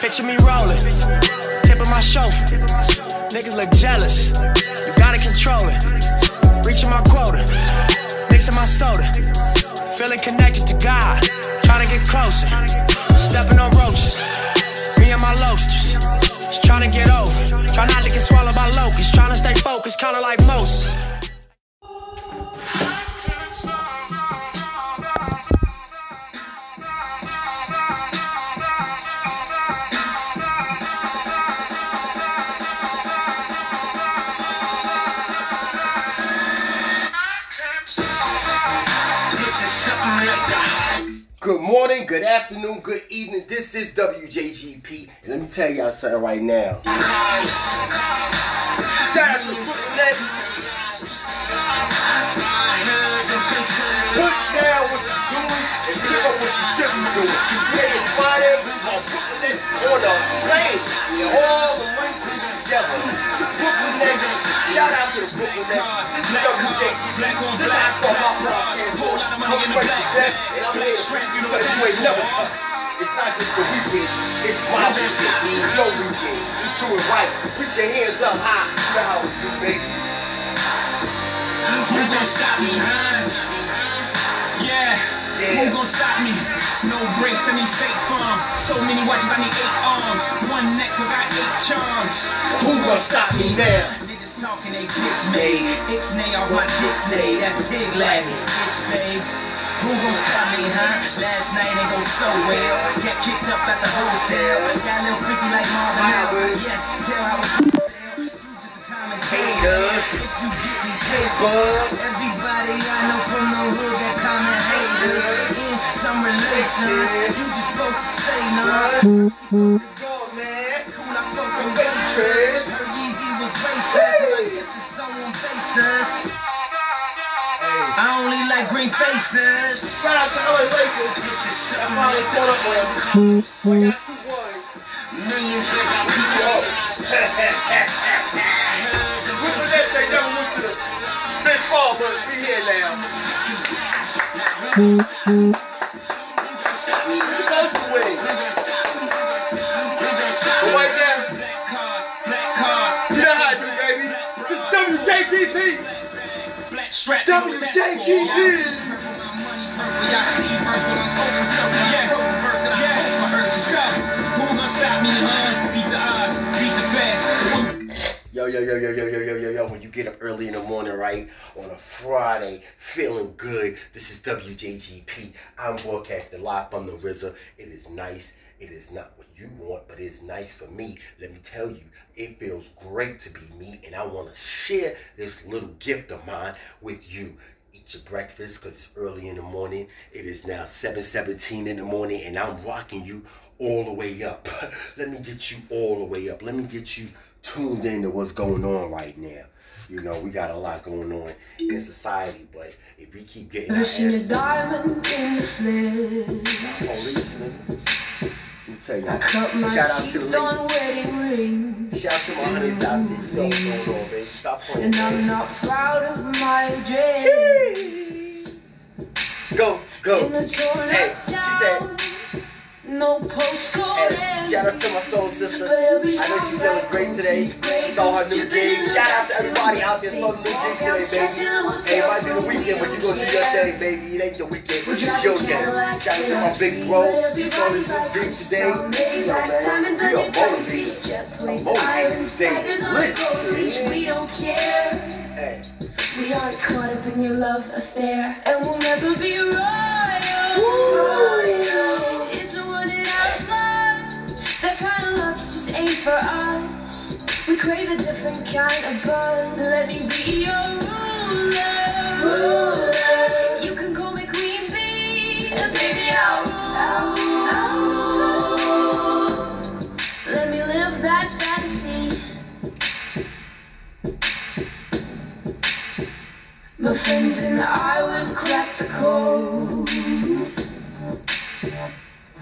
Picture me rolling, tip of my chauffeur. Niggas look jealous, you gotta control it. Reaching my quota, mixing my soda. Feeling connected to God, trying to get closer. Stepping on roaches, me and my loasters. Just trying to get over, try not to get swallowed by locusts. Trying to stay focused, kinda like Moses. Good afternoon, good evening. This is WJGP. And let me tell y'all something right now. Put down what you're doing and give up what you should be doing. On plane. All the together. The Brooklyn Nets. Shout out to the Brooklyn. This is WJGP. This is Asphalt Pop Podcast. I'm Frank Depp, and I'm here because you ain't never touched. It's not just the weekend, it's my weekend. It's your weekend. You do it right. Put your hands up high. You know how we do, baby. Who gon' stop me, huh? Who gon' stop me? No brakes, I need State Farm. So many watches, I need eight arms. One neck, but got eight charms. Who gonna stop me now? Niggas talking, they dicks made. Ixnay off my dicks made. That's big lad, bitch, babe. Who gon' stop me, huh? Last night ain't go so well. Got kicked up at the hotel. Got a little freaky like Marvin Albert. Yes, tell how it You just a commentator. If you get me paper, everybody I know from the hood relations, you just supposed to say. Go, man. I waitress. Her was racist. I it's on basis. I only like green faces. Shout out to LA Lakers. I finally up. We got two. Millions of people. Fast. Yo, yo, yo, yo, yo, yo, yo, yo, yo. When you get up early in the morning, right? On a Friday, feeling good. This is WJGP. I'm broadcasting live from the RZA. It is nice. It is not what you want, but it's nice for me. Let me tell you, it feels great to be me, and I want to share this little gift of mine with you. Eat your breakfast because it's early in the morning. It is now 7:17 in the morning, and I'm rocking you all the way up. Let me get you all the way up. Let me get you tuned into what's going on right now. You know, we got a lot going on in society, but if we keep getting our seen a ass- diamond in the flesh? Let me tell you. I cut my Shout out to the ladies. on wedding rings. Shout out to my honeys out there. You know what's going on, baby. Stop playing. And I'm not proud of my dreams. Go, go. In a torn Hey, she town. No postcode Hey, shout out to my soul sister. I know she's feeling great today. Saw her new gig. Shout out to everybody out there saw the new gig today, baby. Hey, it might be the weekend, but you gonna do your thing, baby. It ain't your weekend, but it's your day. Shout out to my big bro. He saw this new gig today. You know, man, we are motivated. Motivated today. Listen. We don't care. Hey, We aren't caught up in your love affair, and we'll never be royal. It's for us. We crave a different kind of buzz. Let me be your ruler. ruler. You can call me Queen Bee, and baby I'll rule. Let me live that fantasy. My friends and I, we've cracked the code.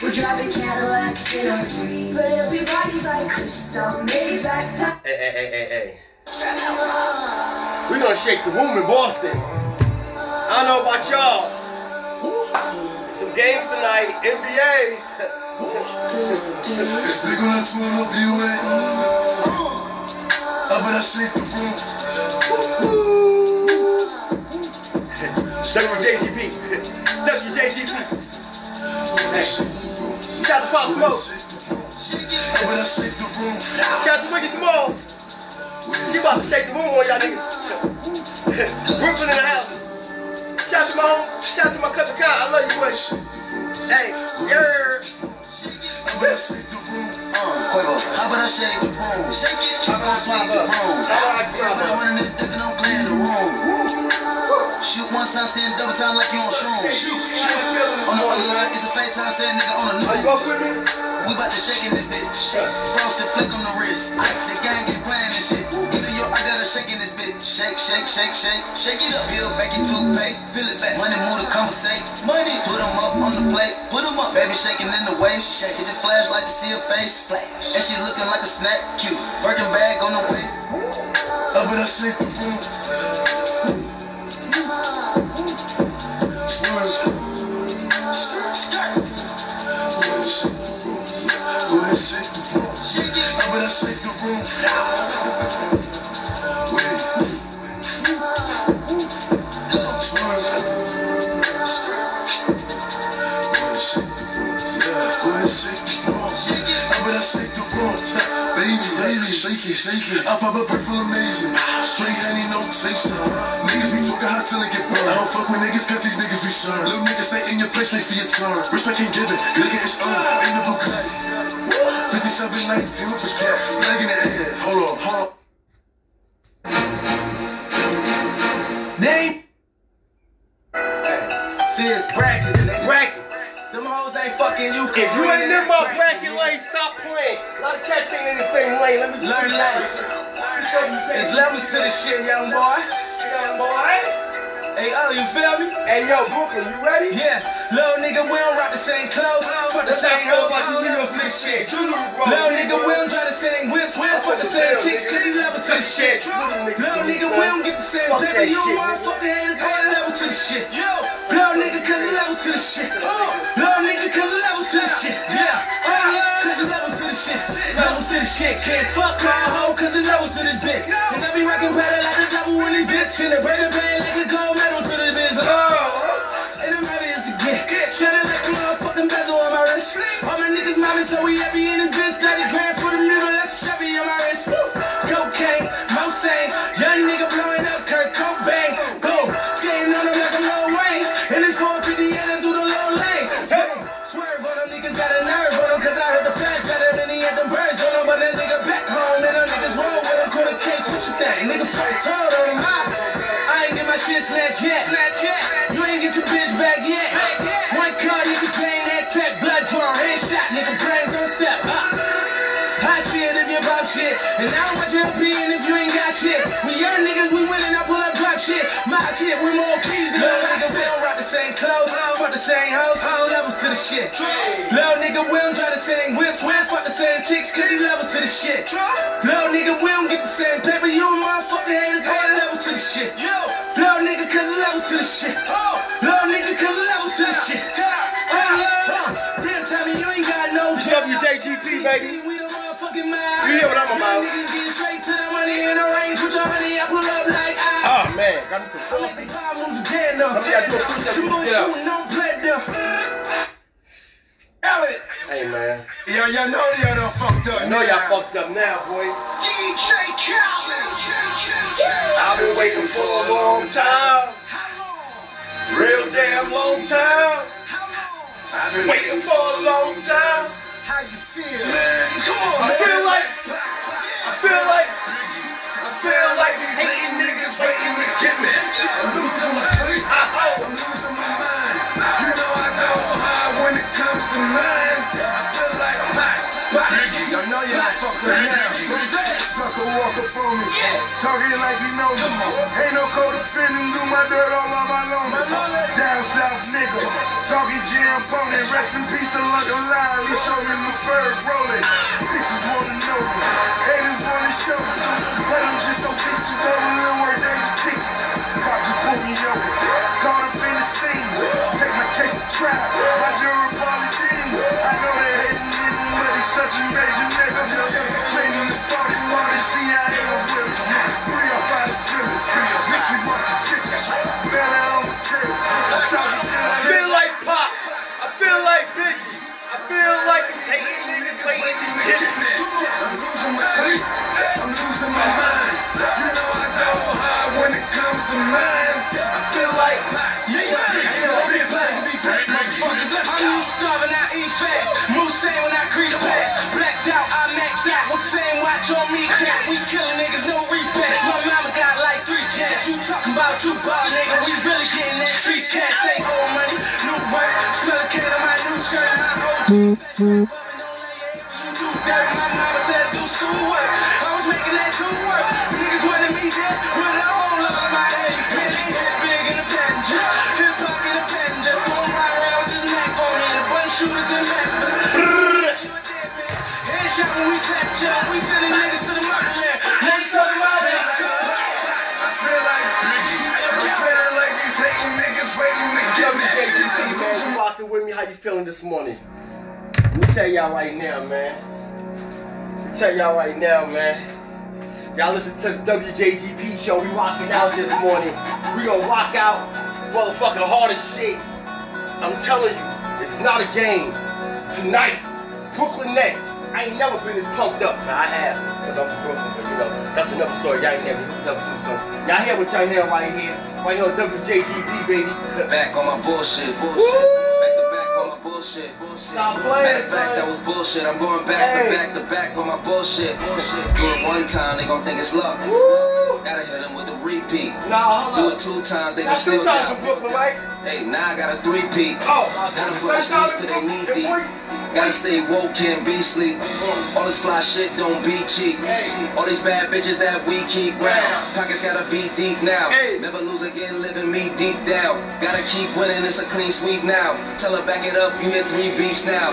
We're driving Cadillacs in our dreams, but everybody's like crystal, Maybach, time. Hey, hey, hey, hey, hey. We're gonna shake the room in Boston. I don't know about y'all. Some games tonight, NBA. Explico la tua no più è Abra sempre WJGP. WJGP. Hey. Shout out to Pop Smoke. Shout out to Wicked Smalls. She about to shake the room on y'all niggas. Brooklyn in the house. Shout out to my home. Shout out to my cousin Kyle. I love you, boy. Hey, yeah. Quavo, how about I shake the room? Shake it, I'm gonna sweep the room. Everybody running and thinking I'm clearing the room. Shoot one time, saying double time like you on shrooms. On the other line, a fake time, saying nigga on the Are you up news. with me? We bout to shake in this bitch. Frosted flick on the wrist. The gang get playing this shit. Even yo, I got a shake in this bitch. Shake, shake, shake, shake. Shake it up. Peel back your toothpaste. Peel it back. Money move to conversate. Money. Put 'em up on the plate. Put 'em up. Baby shaking in the waist. Shaking the flash like to see her face. Flash. And she looking like a snack. Cute. Birkin bag on the way. Up in Abra sempre Swerve shake it, shake it I pop a full amazing Straight honey, no chaser Niggas be talking hot till they get burned I don't fuck with niggas cause these niggas be sure Little niggas stay in your place, wait for your turn Respect ain't given, nigga it's earned Ain't the Bugatti 57, 19, with his cats Leg in the head, hold on, hold on Name. See, it's brackets. Brackets. Them hoes ain't fucking you. If you ain't in my bracket lane, stop playing. A lot of cats ain't in the same lane. Let me Learn life. There's levels to this shit, young boy. Young boy. Hey, oh, you feel me? Hey, yo, Brooklyn, you ready? Yeah, little nigga, we don't rock the same clothes. Fuck the same hoes, like all you to the shit. Little nigga, we don't try the same whips. We don't fuck the same chicks, cause these levels to the shit. Little nigga, we don't get the same Fuck paper. You motherfucking hater, all levels to the shit. Little nigga, cause the levels to the shit. Little nigga, cause the levels to the shit. Yeah, oh yeah, cause the levels to the shit. Levels to the shit. Can't fuck my hoe, cause the levels to the dick. And I be rocking better like the devil in this bitch. And the bad like the gold medal to the bitch. Oh. And I'm happy as a get. Should've let the motherfucking bezel on my wrist. All my niggas mommy, so we happy in this bitch. 30 grand for the noodle, that's Chevy on my wrist. Woo. Cocaine, Mosaic, young nigga blowing up Kurt Cobain. Go, skating on him like a Lil Wayne. And it's 450 and do the low lane. Hey, swerve on them niggas, got a nerve on them, cause I heard the flash better than he had them birds on him. But that nigga back home, and them niggas roll with him, quarter case, what you think? Nigga fuck told him. I my shit snatched yet. You ain't get your bitch back yet. One car, nigga, chain that tech, blood drawn, headshot, nigga, brains on step. Huh? Hot shit if you pop shit. And I don't want your opinion if you ain't got shit. We young niggas, we winning, up shit. My shit, we more keys than Little nigga, we don't rock the same clothes, fuck the same hoes, levels to the shit. Little nigga, we don't try the same whips, we don't fuck the same chicks, cause levels to the shit. Little nigga, we don't get the same paper, you a motherfucking hater, all levels to the shit. Little nigga, cause levels to the shit. Little nigga, cause levels to the shit. Oh yeah, damn Tommy, you ain't got no job. WJGP, baby. We the motherfucking mind. You hear what I'm about? Niggas get straight to the money in the range with your honey. I pull up like I. Man. Got me some I make the power moves dead now. Let me gotta do a push-up The to boy get up. shooting, don't play them. Elliot Hey, man. Yo, y'all know y'all done fucked up I know y'all fucked up now, boy. DJ Khaled I've been waiting for a long time. Real damn long time. I've been waiting for a long time. How you feel? Come on, I man feel like, I feel like, I feel like these hating niggas waiting to get me. I'm losing my sleep. I'm losing my mind. You know I go high when it comes to mine. Know y'all fucked rapping now. Sucker walk up on me. Talking like he know me. Ain't no code defending, do my dirt all on my loan. Down south nigga. Talking GM pony. Rest in peace to London Line. He showed me the first rolling. Bitches wanna know me. Haters wanna show me. But I'm just so vicious, though a little worth 80 tickets. God just pulled me over. Caught up in the steam. Take my case to trial. My jury probably such a major nigga. Just training the 40 40 CIA on Willis. Three or five drillers. Mickey wants the bitches. Bella on the crib. I'm talking I feel like Pop. I feel like Biggie. I feel like these hating niggas waiting to get. I'm losing my sleep. I'm losing my mind. You know I go when it comes to mine. I feel like I'm watch on me, cat. We killing niggas, no repass. My mama got like three jets. You talking about you ball, nigga. We really getting that street cash. Ain't old money, new work. Smell a can of my new shirt. My OG said, "Bumpin' on lay you do dirt." How you feeling this morning? Let me tell y'all right now, man. Let me tell y'all right now, man. Y'all listen to the WJGP show. We rocking out this morning. We gonna rock out, motherfucking hard as shit. I'm telling you, it's not a game. Tonight, Brooklyn Nets. I ain't never been this pumped up. Now I have, because I'm from Brooklyn, but you know, that's another story. Y'all ain't never hooked up to. So, y'all hear what y'all hear right here. Right here on WJGP, baby. Back on my bullshit. Back to back on my bullshit. Stop Matter playing, of fact, that was bullshit. I'm going back Hey. to back to back on my bullshit. Do it one time, they gon' think it's luck. Woo! Gotta hit them with the repeat. Nah, Do hold it two times, they gon' That's two still times doubt. from Brooklyn, right? Hey, now I got a three peat. Oh, Gotta put the streets to they knee deep. Gotta stay woke, can't be sleep. All this fly shit don't be cheap. All these bad bitches that we keep round. Pockets gotta be deep now. Never lose again, living me deep down. Gotta keep winning, it's a clean sweep now. Tell her back it up, you hit three beefs now.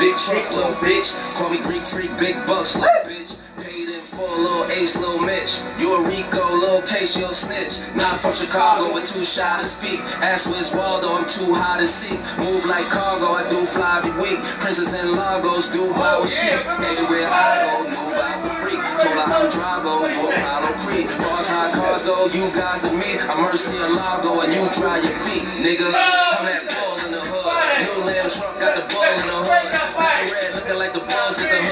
Big truck, little bitch. Call me Greek freak, big bucks, little bitch. Little ace, little Mitch. You a Rico, little case, you'll snitch. Not from Chicago, with too shy to speak. Ask where's Waldo, I'm too high to seek. Move like cargo, I do fly every week. Princess and Lagos, Dubai with sheets. Everywhere I go, move out the freak. Told her I'm Drago, you Apollo Creed. Bars how cars go, you guys to me. I'm Mercy and Lago, and you dry your feet, nigga. I'm that ball in the hood. New lamb truck got the ball in the hood. And red looking like the balls in the hood.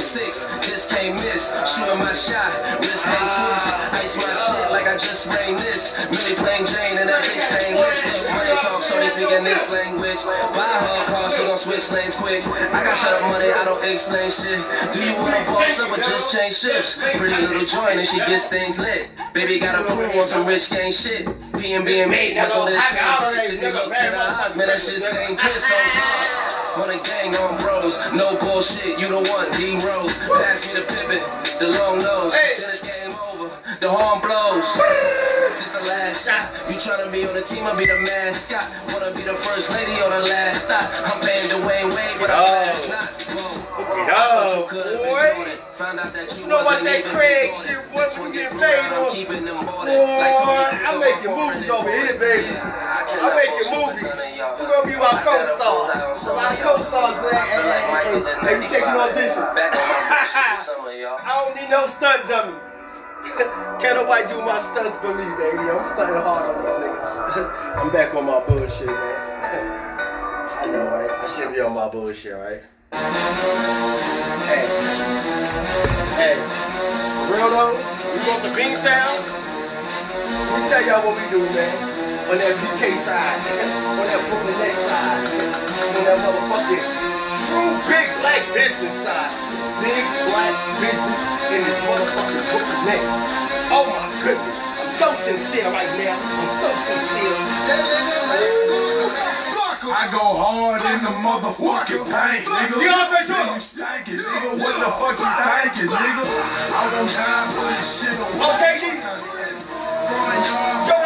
Six, this can't miss. Shooting my shot, wrist ain't switch. Ice my shit like I just rained this. Millie plain Jane and that bitch talk, shorty speaking this language. Buy her a car, she gon' switch lanes quick. I got shut up money, I don't explain shit. Do you wanna boss up or just change shifts? Pretty little joint and she gets things lit. Baby got a crew on some rich gang shit. P and B and me, that's what this is. If you look in eyes, man, that shit staying kiss on on a gang on bros, no bullshit, you the one, D Rose. Pass me the pivot, the long nose. Then it's game over, the horn blows. Last shot. You tryna be on the team, I'll be the mascot. Wanna be the first lady on the last stop. I'm paying the way, way, but I'm flash not. Whoa. Look it I thought up, you could've been boy. Found out that you, You know what that Craig shit it. was we get paid I'm on. keeping them Boy, I'm making movies over here, baby. I'm making movies. Who gonna be my co-star? close out on some My of co-stars, hey, I feel hey, like hey, hey, they be taking 95. auditions. Back on my bullshit with some of y'all. I don't need no stunt dummy. Can't nobody do my stunts for me, baby. I'm stunting hard on these niggas. I'm back on my bullshit, man. I know, right? I should be on my bullshit, right? Hey. Hey. Real though, we go to Beantown. Me tell y'all what we do, man. On that BK side, on that Brooklyn Nets side, on that motherfucking true big black business side. Big black business in this motherfucking Brooklyn Nets. Oh my goodness. I'm so sincere right now. I'm so sincere. I go hard in the motherfucking paint, nigga. Jordan. you stankin', nigga. What the fuck you thinking, nigga? I won't die for this shit. Okay, G. Front yard.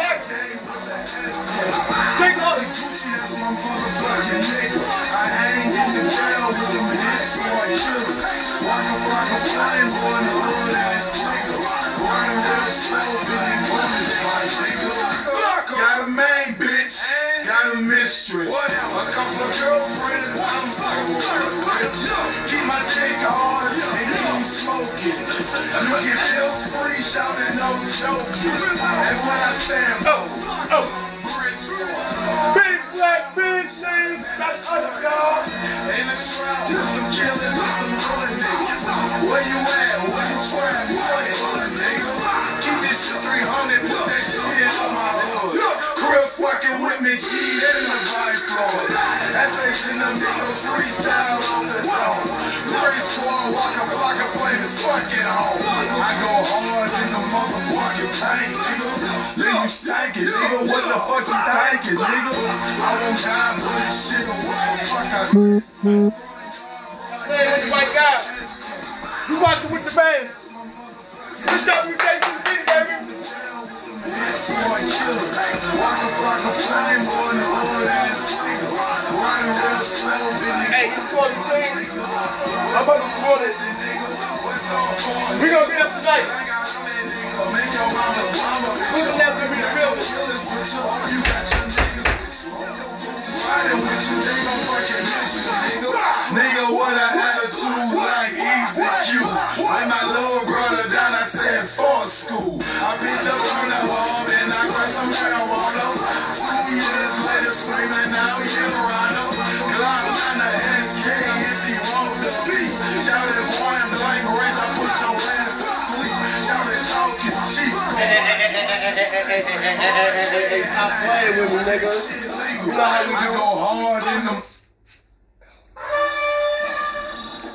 Take a look. Gucci, that's my motherfucking nigga. I hang in the jail with them hits for a killer. Walk a of flame, boy, in the hood ass nigga. Riding real slow, Billy my nigga. Got a main bitch, got a mistress. A couple of girlfriends, I'm fucking rich. Keep my dick hard and keep me smoking. You get pills free, shouting no joking. That's what I stand for. Oh, Bricks, Where you at? Where you nigga? Keep this shit 300, put that Chris fucking with me, in the vice lord. That's a in the niggas freestyle on the dome. Grace squad, Waka Flocka Flames, fucking home. I go hard in the motherfucking paint, nigga. Then you stankin', nigga. What the fuck you thinking, nigga? I won't die for this shit the fuck I the white guy. You walking with the man. It's WJGP, baby. That's more you. Walk a fucking flame on the old ass sleep. Run real slow, Billy. Hey, you call the thing? I'm about to record it. We gonna get up tonight. Put left gonna be the real? You got your niggas. Riding with you, they gon' fuck your niggas. nigga. What a attitude like Easy Q. When my little bro school. I picked up on the wall, then I crushed some marijuana. Two years later, screaming, out we in Toronto. Glock 9 the SK if he want to the Shout it, boy, I'm like race, I put your ass to sleep. Shout it, talk is cheap. Stop playing with me, nigga. You know how we I hard in them.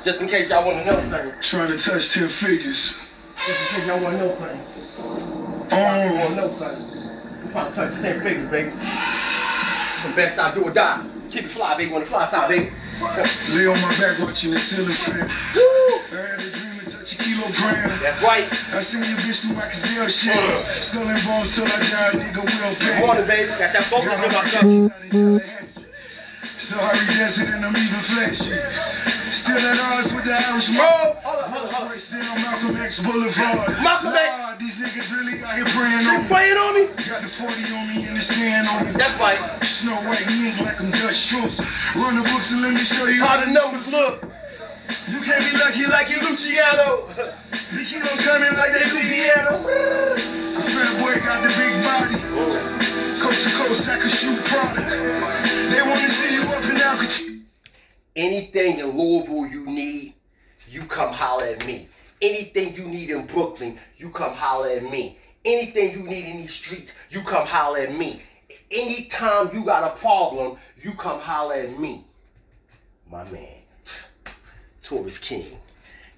Just in case y'all want to know something. Trying to touch 10 figures. Just in case y'all want to know something. Um, want to know something. I'm trying to touch the same figures, baby. The best I do or die. Keep it fly, baby. On the fly side, baby. lay on my back watching the ceiling fan. Woo! I had a dream to touch a kilogram. That's right. I seen your bitch through my gazelle shit. Skull and bones till I die, nigga, will pay. morning, baby. Got that focus in my cup. So I be dancing and I'm even. Still at odds with the Irish mob. Still on Malcolm X Boulevard. Malcolm X. Nah, these niggas really out here praying You on me. playing on me? Got the 40 on me and the stand on me. That's right. Snow White mink like I'm Dutch Schultz. Run the books and let me show you How the numbers look. You can't be lucky Like you Luciano. the Kilos coming like they do pianos. The fat boy got the big body. Coast to coast, I can shoot product. They wanna see you Anything in Louisville you need, you come holler at me. Anything you need in Brooklyn, you come holler at me. Anything you need in these streets, you come holler at me. Anytime you got a problem, you come holler at me. My man, Taurus King,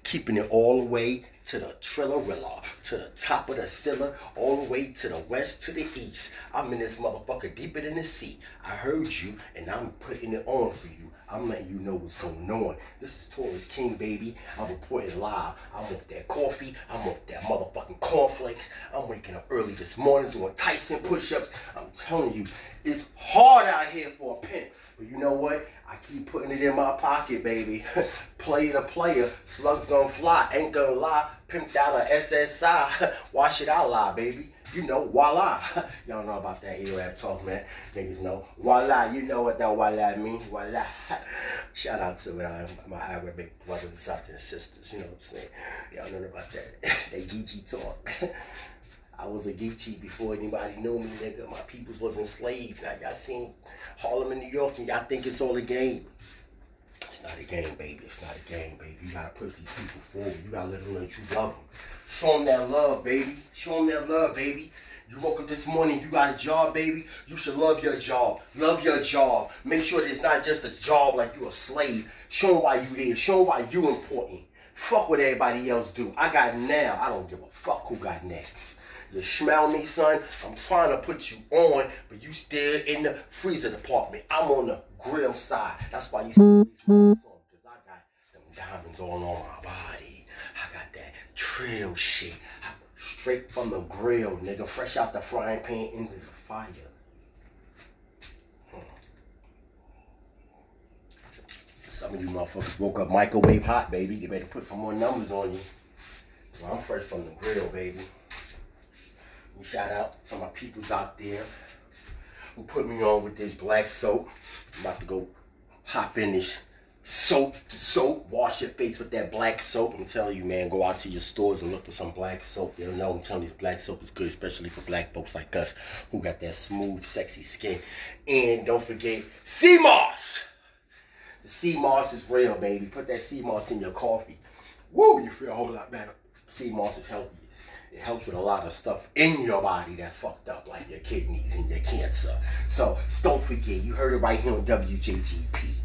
keeping it all the way to the Trillerilla, to the top of the Silla, all the way to the west, to the east. I'm in this motherfucker deeper than the sea. I heard you, and I'm putting it on for you. I'm letting you know what's going on. This is Taurus King, baby. I'm reporting live. I'm off that coffee. I'm off that motherfucking cornflakes. I'm waking up early this morning doing Tyson push-ups. I'm telling you, it's hard out here for a pimp. But you know what? I keep putting it in my pocket, baby. player to player, slugs gonna fly, ain't gonna lie. Pimped out a SSI, why should I lie, baby? You know, voila. Y'all know about that Arab talk, man. Niggas know. Voila, you know what that voila means. Voila. Shout out to uh, my Arabic brothers and sisters sisters, you know what I'm saying? Y'all know about that. they Geechee talk. I was a Geechee before anybody knew me, nigga. My peoples was enslaved. Now y'all seen Harlem in New York and y'all think it's all a game. It's not a game, baby. It's not a game, baby. You gotta push these people forward. You gotta let them know that you love them. Show them that love, baby. Show them that love, baby. You woke up this morning, you got a job, baby. You should love your job. Love your job. Make sure it's not just a job like you a slave. Show them why you there. Show them why you important. Fuck what everybody else do. I got now. I don't give a fuck who got next. You smell me, son? I'm trying to put you on, but you still in the freezer department. I'm on the grill side. That's why you see these because I got them diamonds all on my body. Trill shit. Straight from the grill, nigga. Fresh out the frying pan into the fire. Hmm. Some of you motherfuckers woke up microwave hot, baby. You better to put some more numbers on you. Well, I'm fresh from the grill, baby. We shout out to my peoples out there who put me on with this black soap. I'm about to go hop in this soap soap. Wash your face with that black soap. I'm telling you, man, go out to your stores and look for some black soap. They'll know I'm telling you, this black soap is good, especially for black folks like us who got that smooth, sexy skin. And don't forget, sea moss. The sea moss is real, baby. Put that sea moss in your coffee. Woo, you feel a whole lot better. Sea moss is healthy. It helps with a lot of stuff in your body that's fucked up, like your kidneys and your cancer. So don't forget, you heard it right here on WJGP.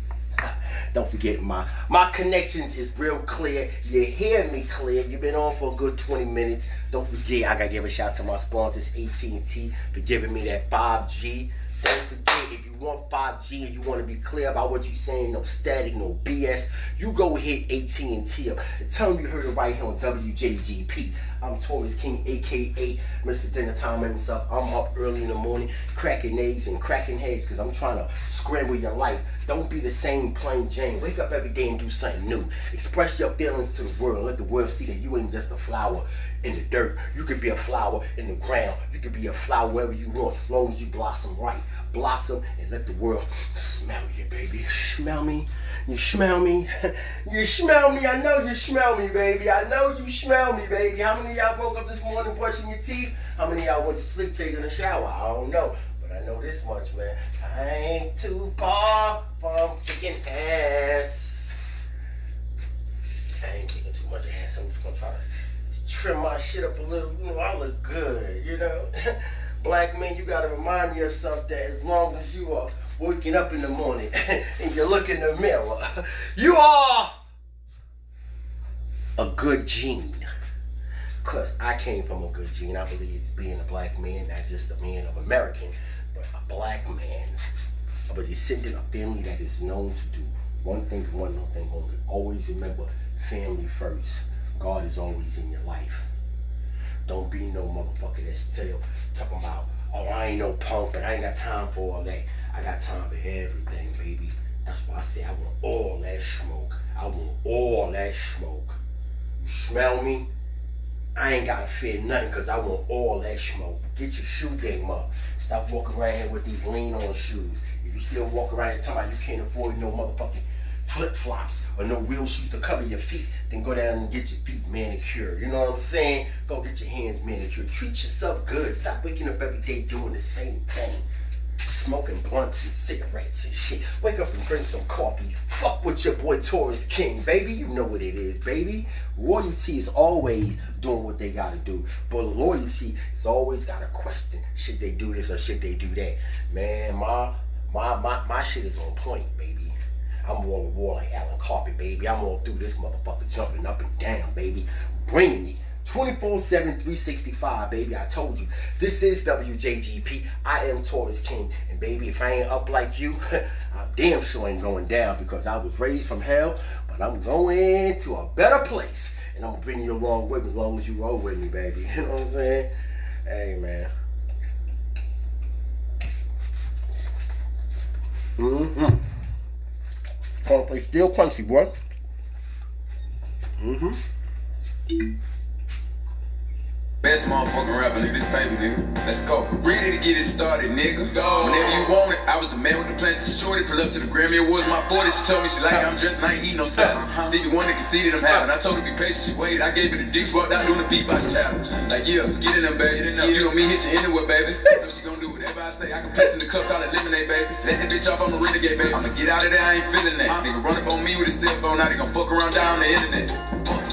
Don't forget my my connections is real clear. You hear me clear. You've been on for a good 20 minutes. Don't forget, I gotta give a shout out to my sponsors, AT&T, for giving me that 5G. Don't forget, if you want 5G and you want to be clear about what you're saying, no static, no BS, you go hit AT&T up and tell them you heard it right here on WJGP. I'm Taurus King, aka Mr. Dinner Time himself. I'm up early in the morning, cracking eggs and cracking heads because I'm trying to scramble your life. Don't be the same plain Jane. Wake up every day and do something new. Express your feelings to the world. Let the world see that you ain't just a flower in the dirt. You could be a flower in the ground. You could be a flower wherever you want, as long as you blossom right. Blossom and let the world smell you, baby. Smell me. You smell me. you smell me. I know you smell me, baby. I know you smell me, baby. How many y'all woke up this morning brushing your teeth? How many y'all went to sleep taking a shower? I don't know. Know this much, man. I ain't too far from kicking ass. I ain't kicking too much ass. I'm just gonna try to trim my shit up a little. You know, I look good, you know. Black man, you gotta remind yourself that as long as you are waking up in the morning and you look in the mirror, you are a good gene. Cause I came from a good gene. I believe being a black man, not just a man of American, a black man of a descendant of family that is known to do one thing, one thing only. Always remember family first. God is always in your life. Don't be no motherfucker that's still talking about, oh, I ain't no punk, but I ain't got time for all that. I got time for everything, baby. That's why I say I want all that smoke. I want all that smoke. You smell me? I ain't gotta fear nothing because I want all that smoke. Get your shoe game up. Stop walking around here with these lean on shoes. If you still walk around here talking about you can't afford no motherfucking flip flops or no real shoes to cover your feet, then go down and get your feet manicured. You know what I'm saying? Go get your hands manicured. Treat yourself good. Stop waking up every day doing the same thing. Smoking blunts and cigarettes and shit. Wake up and drink some coffee. Fuck with your boy Taurus King, baby. You know what it is, baby. Royalty is always doing what they gotta do. But loyalty is always got a question. Should they do this or should they do that? Man, my my my, my shit is on point, baby. I'm on the wall like Alan Carpet, baby. I'm all through this motherfucker jumping up and down, baby. Bringing it. 24 7 365 baby i told you. This is wjgp i am taurus king. And baby if i ain't up like you i damn sure ain't going down because i was raised from hell but i'm going to a better place. And i'm gonna bring you along with me as long as you roll with me baby. You know what i'm saying? Hey man. Mm-hmm. Cornflakes still crunchy boy. Mm-hmm Best motherfucking rapper, nigga. This paper, nigga. Let's go. Ready to get it started, nigga. Go. Whenever you want it, I was the man with the plans to shorty. Pull up to the Grammy Awards, my 40. She told me she like I'm dressed and I ain't eating no salad. Stevie Wonder conceded I'm having. I told her be patient, she waited. I gave her the D, walked out doing the beatbox challenge. Like, yeah, get in there, baby. Yeah, you know me, hit you anywhere, baby. Know she gonna do whatever I say. I can piss in the cup, call it lemonade, baby. Let that bitch off, I'm a renegade, baby. I'ma get out of there, I ain't feeling that. Nigga run up on me with his cell phone, now they gonna fuck around down the internet.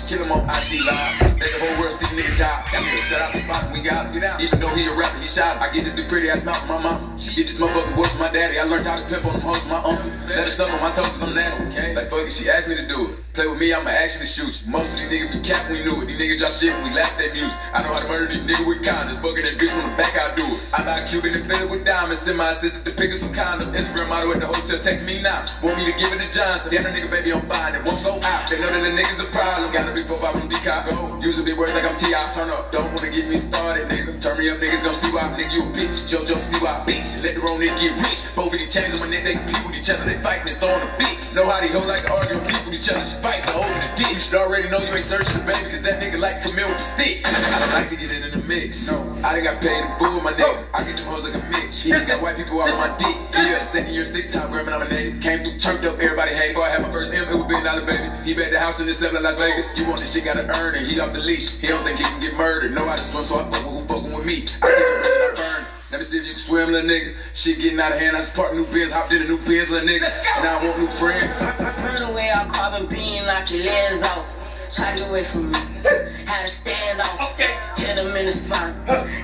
Kill him on IG Live. Let the whole world see niggas cop. That nigga shut out the spot, we got get out. Even though he a rapper, he shot. I get this big pretty ass mouth from my. She get this motherfucking voice from my daddy. I learned how to pimp on them hoes my uncle. Let her suck on my toes cause I'm nasty. Okay? Like fuck it, she asked me to do it. Play with me, I'ma actually shoot you. Most of these niggas be cap, we knew it. These niggas drop shit, we laugh at music. I know how to murder these niggas with condoms. Fucking that bitch from the back, I do it. I buy Cuban and fill it with diamonds. Send my assistant to pick up some condoms. Instagram model at the hotel, text me now. Want me to give it to Johnson. Damn, the nigga baby on fire, that won't go out. They know that the niggas a problem. Gotta be 4 5 from Decop. Go. Using big words like I'm T.I. Turn up. Don't wanna get me started, nigga. Turn me up, niggas gon' see why nigga you a bitch. JoJo see why bitch. Let the wrong nigga get rich. Both of these chains on my neck, they with each other. They fighting and throwing a beat. Know how these hoes like to argue with each other. She fight the over the dick. You should already know you ain't searching the baby, cause that nigga like in with the stick. I don't like to get it in the mix. No, I done got paid in full, my nigga. I get them hoes like a bitch. He got white people out my dick. Yeah, second year, six time Grammy nominated. Came through, turned up, everybody hate. Before I had my first M, it was Big Dollar Baby. He bet the house in the seven of Las Vegas. You want this shit, gotta earn it. He off the leash. He don't think he can get murdered. Know how to swim, so I fuck with who fucking with me. I take a risk and I burn. Let me see if you can swim, little nigga. Shit getting out of hand. I just parked new Benz, hopped in a new Benz, little nigga. And I want new friends. Burn away our carbon beam, knock your legs off. Try to get away from me. Had to stand off. Okay. Hit him in the spine.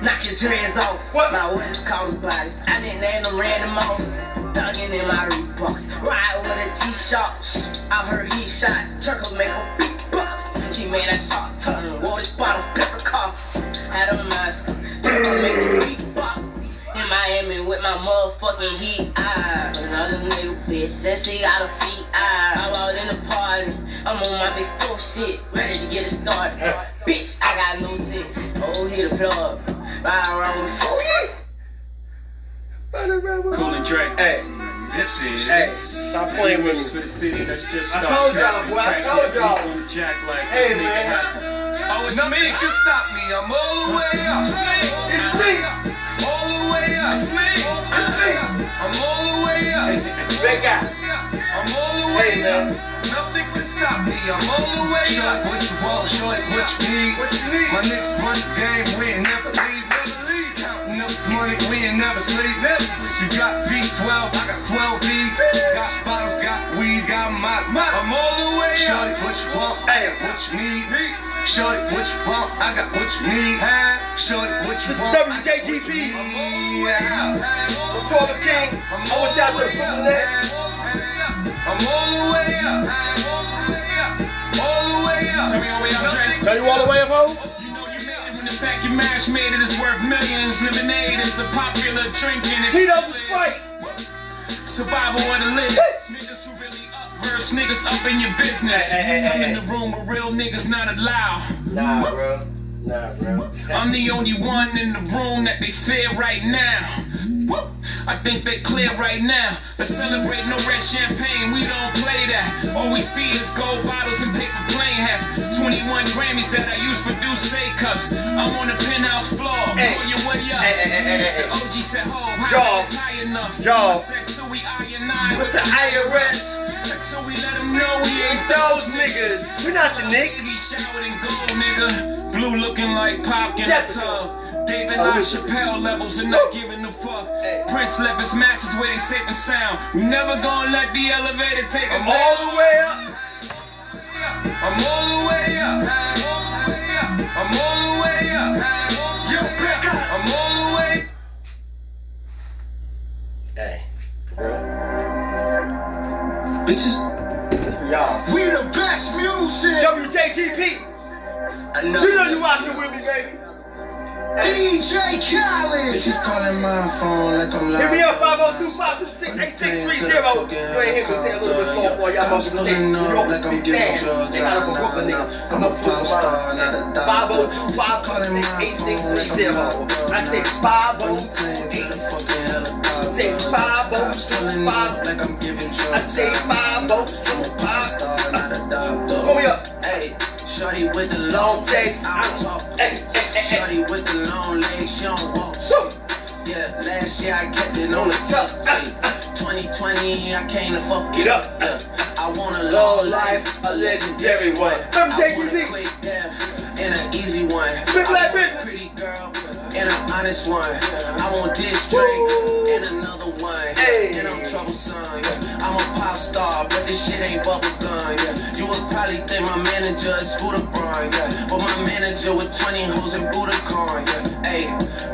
Knock your dreads off. What? My what is called his body. I didn't name them random offs. Thugging in my Reeboks. Ride with a T-shirt. I heard he shot. Turkle make a beatbox. She made that shot turn. Wore this bottle, pepper cough. Had a mask. Turkle make a beatbox. In Miami with my motherfucking heat. Ah, another nigga bitch says she got a feet. Ah, I'm out in the party. I'm on my big full shit, ready to get it started. Bitch, I got no sense. Oh, hit the plug. Ride around with four. Cool and Dre. Hey, This is. hey, stop playing with Lyrics for the city. Let's just I start told y'all, snapping. boy, I told y'all. on the jack like Hey, this nigga man. Oh, it's Nothing me. can stop me. I'm all the way up. It's me. All the way up. It's me. It's me. I'm all the way up. Big guy. I'm all the way Hey, up. Nothing can stop me. I'm all the way up. it what you want, show it what you need. What you need? My niggas run the game, we ain't never leave. Never up this money, we ain't never sleep. You got V12, I got 12 V's. Got bottles, got weed, got my I'm all the way up. it what you want, I got what you need. Show it what you want, I got what you need. Show it what you This is want. WJGP. I'm all the way up. The Taurus King. I went down to the Brooklyn Nets. I'm all the way up. All the way up. All the way up. Tell me all the way up, Dre. Tell you all the way up, ho? The fact you mash made it is worth millions. Lemonade is a popular drink and it's Tito's Sprite. survival of the list. Niggas who really up verse niggas up in your business. Hey, hey, hey, I'm in the room with real niggas not allowed. Nah, bro. Nah, bro. I'm the only one in the room that they fear right now. Woo! I think they clear right now. Let's celebrate no red champagne. We don't play that. All we see is gold bottles and paper plane hats. 21 Grammys that I use for Douce cups. I'm on the penthouse floor. Hey. Boy, you way up. Hey, hey, hey, hey, hey, The. OG said, "Ho, high high enough." Jaw. I said, "Till we iron With the IRS. Until we let them know we ain't Those niggas. We're not the niggas. he showered in gold, nigga. Blue looking like Pac in a Jessica. tub. David Oh, La. Chappelle levels and not giving a fuck. Hey. Prince left his masters where they safe and sound. We never gonna let the elevator take I'm us all the way up. I'm all the way up. I'm all the way up. Yo, pick up. I'm all the way Hey, for real. Bitches, This for y'all. we the best music. WJGP. I know. You know you rockin' with me, baby. DJ Khaled. Bitches calling my phone like I'm live. Hit live. me up, 502-526-8630. You ain't hear me say a little bit slow for y'all motherfuckers say New York like I'm big giving fans. drugs. They got up from Nah, Brooklyn, nah, nigga. I'm a pop star, not a doctor. Oh I say 502 Say 502 like I'm giving drugs. I say I'm a pop 502 star, not a doctor. Pull me up. Hey, shorty with the Long text, I don't talk. Hey. Shorty with the long legs, she don't walk. Yeah, last year I kept it on the. Ah, hey, ah. 2020, I came to fuck it up. Yeah, I want a Long life, a legendary one. I want a WJGP. quick death and an easy one. Big black I want a bitch. pretty girl and an honest one. I want this drink and another one. Hey. And I'm troublesome. Yeah. I'm a pop star, but this shit ain't bubble gum. Yeah. You would probably think my manager is Scooter Braun. Yeah. But my manager with 20 hoes in Budokan, yeah. Hey,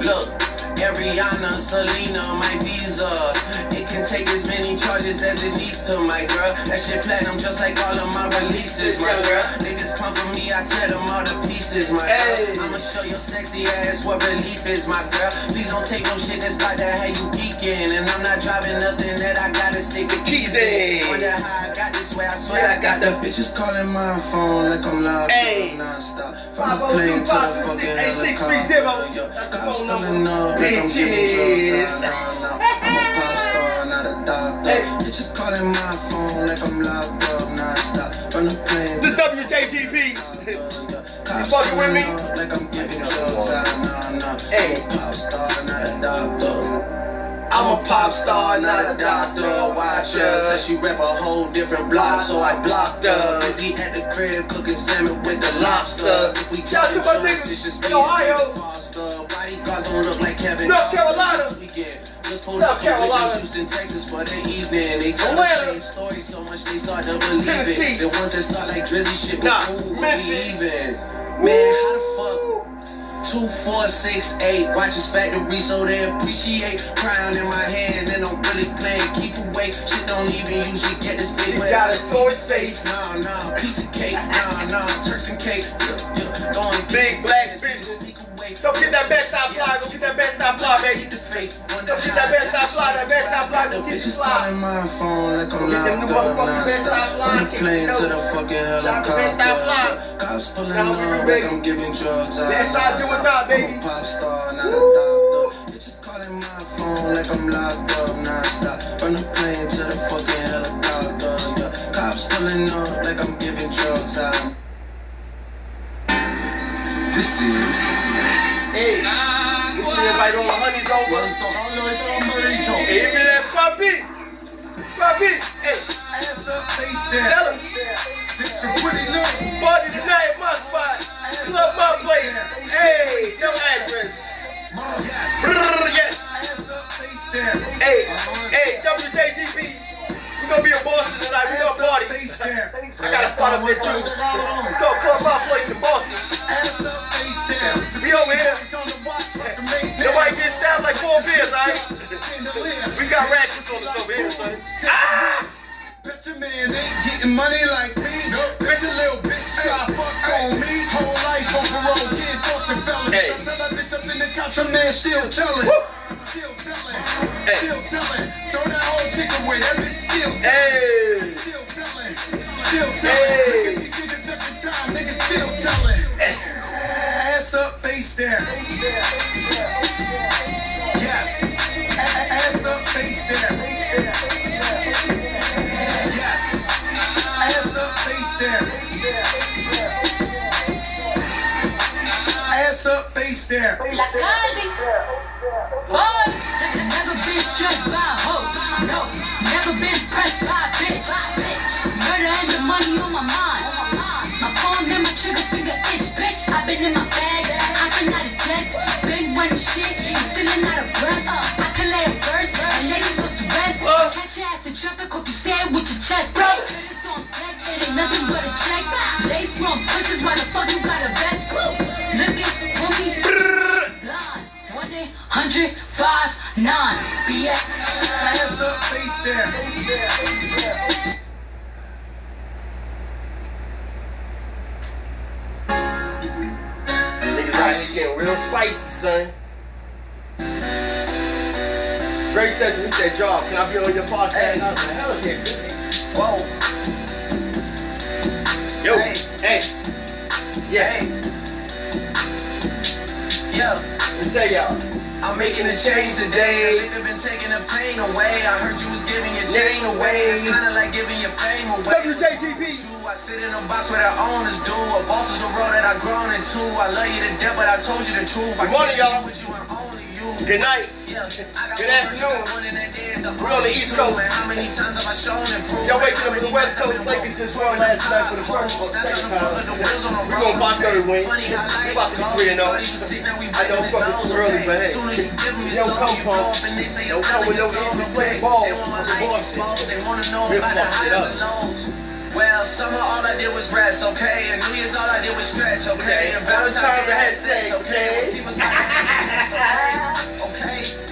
look, Ariana, Selena, my visa. Take as many charges as it needs to, my girl. That shit platinum just like all of my releases, my girl. Niggas come for me, I tear them all to pieces, my girl. I'ma show your sexy ass what relief is, my girl. Please don't take no shit that's about to have you geeking. And I'm not driving nothing that I gotta stick the keys in. Wonder how I got this way, I swear I got the bitches calling my phone like I'm Hey. non-stop. From the plane to the fucking helicopter. Cops pulling up like I'm giving drugs. I'm pop star, not a calling my phone like I'm locked up non-stop. From the plane This WJGP. Cops fucking with me? Like I'm giving drugs. Nah, nah, nah. Hey. I'm a pop star, not a doctor. I'm a pop star, not a doctor. Watch her, said she rep a whole different block, so I blocked her. Busy at the crib cooking salmon with the lobster. If we out to my niggas just in Ohio. David Foster. Pulled up in Whitney. Houston, Texas for the evening. They tell the same story so much they start to believe Tennessee. it. The ones that start like Drizzy shit, Nah, nah, ooh, we even. Man, how the fuck? Two, four, six, eight. Watch his factory so they appreciate. Crown in my hand and I'm really playing. Keep away. Shit don't even usually get this big. But got a toy face. Nah, nah. Piece of cake. Nah, nah. Turks and Caicos. Yeah, yeah. Going Big black bitches. Go get that best stop fly. Go get that best stop fly, baby. Go get that best stop fly. That best stop fly. Go get the Bitches fly. calling my phone like I'm locked up motherfucking best stop non-stop. From the plane to the fucking Shout out to best stop fly. helicopter. Cops pulling up like I'm giving drugs. Best stop doing job, I'm baby. a pop star, not a doctor. Bitches calling my phone like I'm locked up non-stop. From the plane to the fucking helicopter. Yeah. Cops pulling up like I'm giving drugs. Ah. This is Hey, this is everybody on the honey zone. ¿Cuántos años estamos dicho? Hey, me that puppy. Puppy. Hey, Ass up, face down. tell him. This is pretty look. Party tonight my spot. Club my place. Hey, no address. Yes. Yes. Ass up, face down. Hey, hey, WJGP. We gonna be in Boston tonight. We gonna party. I got a spot up there too. It's called Club My Place in Boston. Ass up, face down. We over here. It's on the watch, watch them make Nobody get stabbed like four beers, alright? We got ratchets on us over here, son. Ah! Bet your man ain't getting money like me. Bet your little bitch try fuck on me. Whole life on parole, can't talk to fellas. Hey. I tell that bitch up in the cops, a man still telling. Still telling. Hey. Still telling. Throw that whole chick away, that bitch still telling. Hey! Still telling. Still telling. Hey. These niggas every time, niggas still telling. Ass up, face down. Yes. A- a- Ass up, face down. Down. Ass up, face down. La Cali. Boy, never been stressed by a hoe. No, never been pressed by a bitch. Murder and the money on my mind. My and my trigger finger itch, bitch. I've been in my bag, hopping out of jets. Been running shit, stealing out of breath. I can lay a verse, and ladies on stress. Catch your ass in traffic, hope you say it with your chest. Deck, it ain't nothing but a check. Lace from pushes, why the fuck you got a vest? Looking for me, line. 1 800 59 BX. Ass up, face down. Niggas out here getting real spicy, son. Drake said to me, he said, Job, can I be on your podcast? Hey. I was like, hell yeah, Whoa. Hey. yeah, Hey. Yeah. let tell y'all. I'm making a change today. Nigga been taking the pain away. I heard you was giving your chain away. It's kinda like giving your fame away. You, I sit in a box where the owners do. A boss is a role that I've grown into. I love you to death, but I told you the truth. I Good morning, y'all. Good night. Yeah, I got Good afternoon. virgin, got one in that day, it's the We're on the East. Coast. And how many times have I shown and proved? Y'all waking up the West Coast, Lakers just won last night for the first or second time. We're going by third win. We about to be 3 and 0. I know it's fucking too early, but hey, don't come pump. Don't come with no easy play ball. They want my Some life bullshit. exposed. They wanna We'll about the fuck highs it up. Well, summer all I did was rest, okay? And New Year's all I did was stretch, okay? And Valentine's I had sex, okay. We'll see what's about to happen. Okay.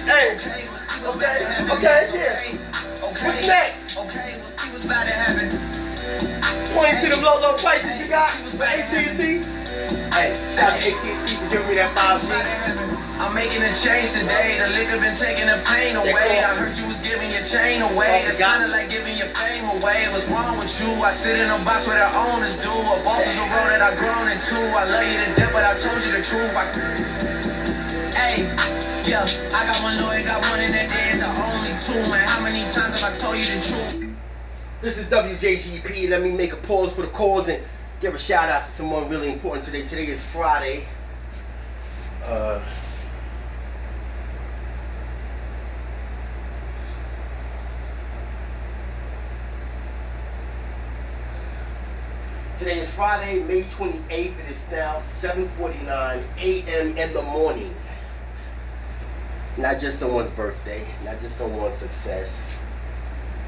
Hey. Okay. We'll see what's about Okay. to happen. Okay, Okay. yeah. What's next? Okay. We'll see what's about to happen. Point to them low, low prices you got AT&T. Hey, shout out to AT&T for giving me that five G. I'm making a change today. The liquor been taking the pain away. I heard you was giving your chain away. It's kinda like giving your fame away. What's wrong with you? I sit in a box where the owners do. A boss is a road that I've grown into. I love you to death, but I told you the truth. I... Yeah, I got one lawyer, got one in that day. It's the only two, man. How many times have I told you the truth? This is WJGP. Let me make a pause for the cause and give a shout out to someone really important today. Today is Friday. Uh, Today is Friday, May 28th. It is now 7:49 a.m. in the morning. Not just someone's birthday, not just someone's success,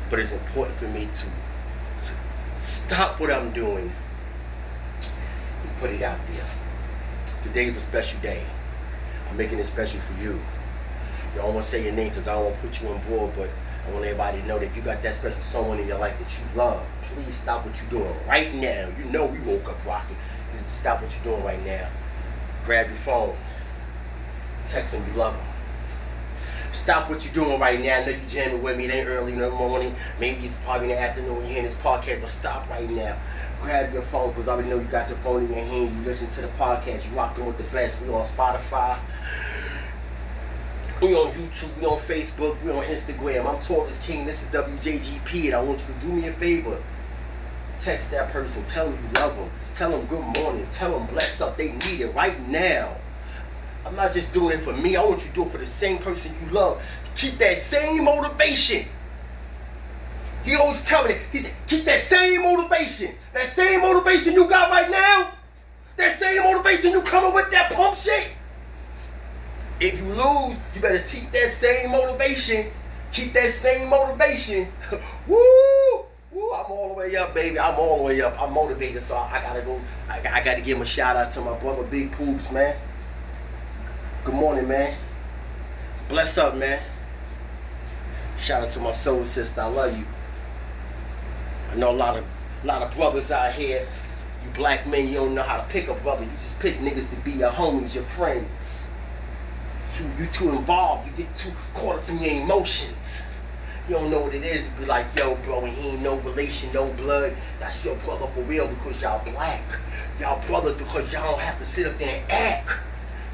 but it's important for me to stop what I'm doing and put it out there. Today is a special day. I'm making it special for you. You to say your name because I don't want to put you on board, but I want everybody to know that if you got that special someone in your life that you love, please stop what you're doing right now. You know we woke up rocking. Stop what you're doing right now. Grab your phone. Text them you love them. Stop what you're doing right now. I know you're jamming with me. It ain't early in the morning. Maybe it's probably in the afternoon you're hearing this podcast, but stop right now. Grab your phone because I already know you got your phone in your hand. You listen to the podcast. You rocking with the best. We on Spotify. We on YouTube, we on Facebook, we on Instagram. I'm Taurus King. This is WJGP, and I want you to do me a favor. Text that person. Tell them you love them. Tell them good morning. Tell them bless up. They need it right now. I'm not just doing it for me. I want you to do it for the same person you love. Keep that same motivation. He always telling me, he said, keep that same motivation. That same motivation you got right now. That same motivation you coming with that pump shit. If you lose, you better keep that same motivation. Keep that same motivation. Woo! Woo! I'm all the way up, baby. I'm all the way up. I'm motivated, so I, I gotta go. I, I gotta give him a shout out to my brother, Big Poops, man. Good morning, man. Bless up, man. Shout out to my soul sister. I love you. I know a lot of a lot of brothers out here. You black men, you don't know how to pick a brother. You just pick niggas to be your homies, your friends. Too, you too involved. You get too caught up in your emotions. You don't know what it is to be like, yo, bro, and he ain't no relation, no blood. That's your brother for real because y'all black. Y'all brothers because y'all don't have to sit up there and act.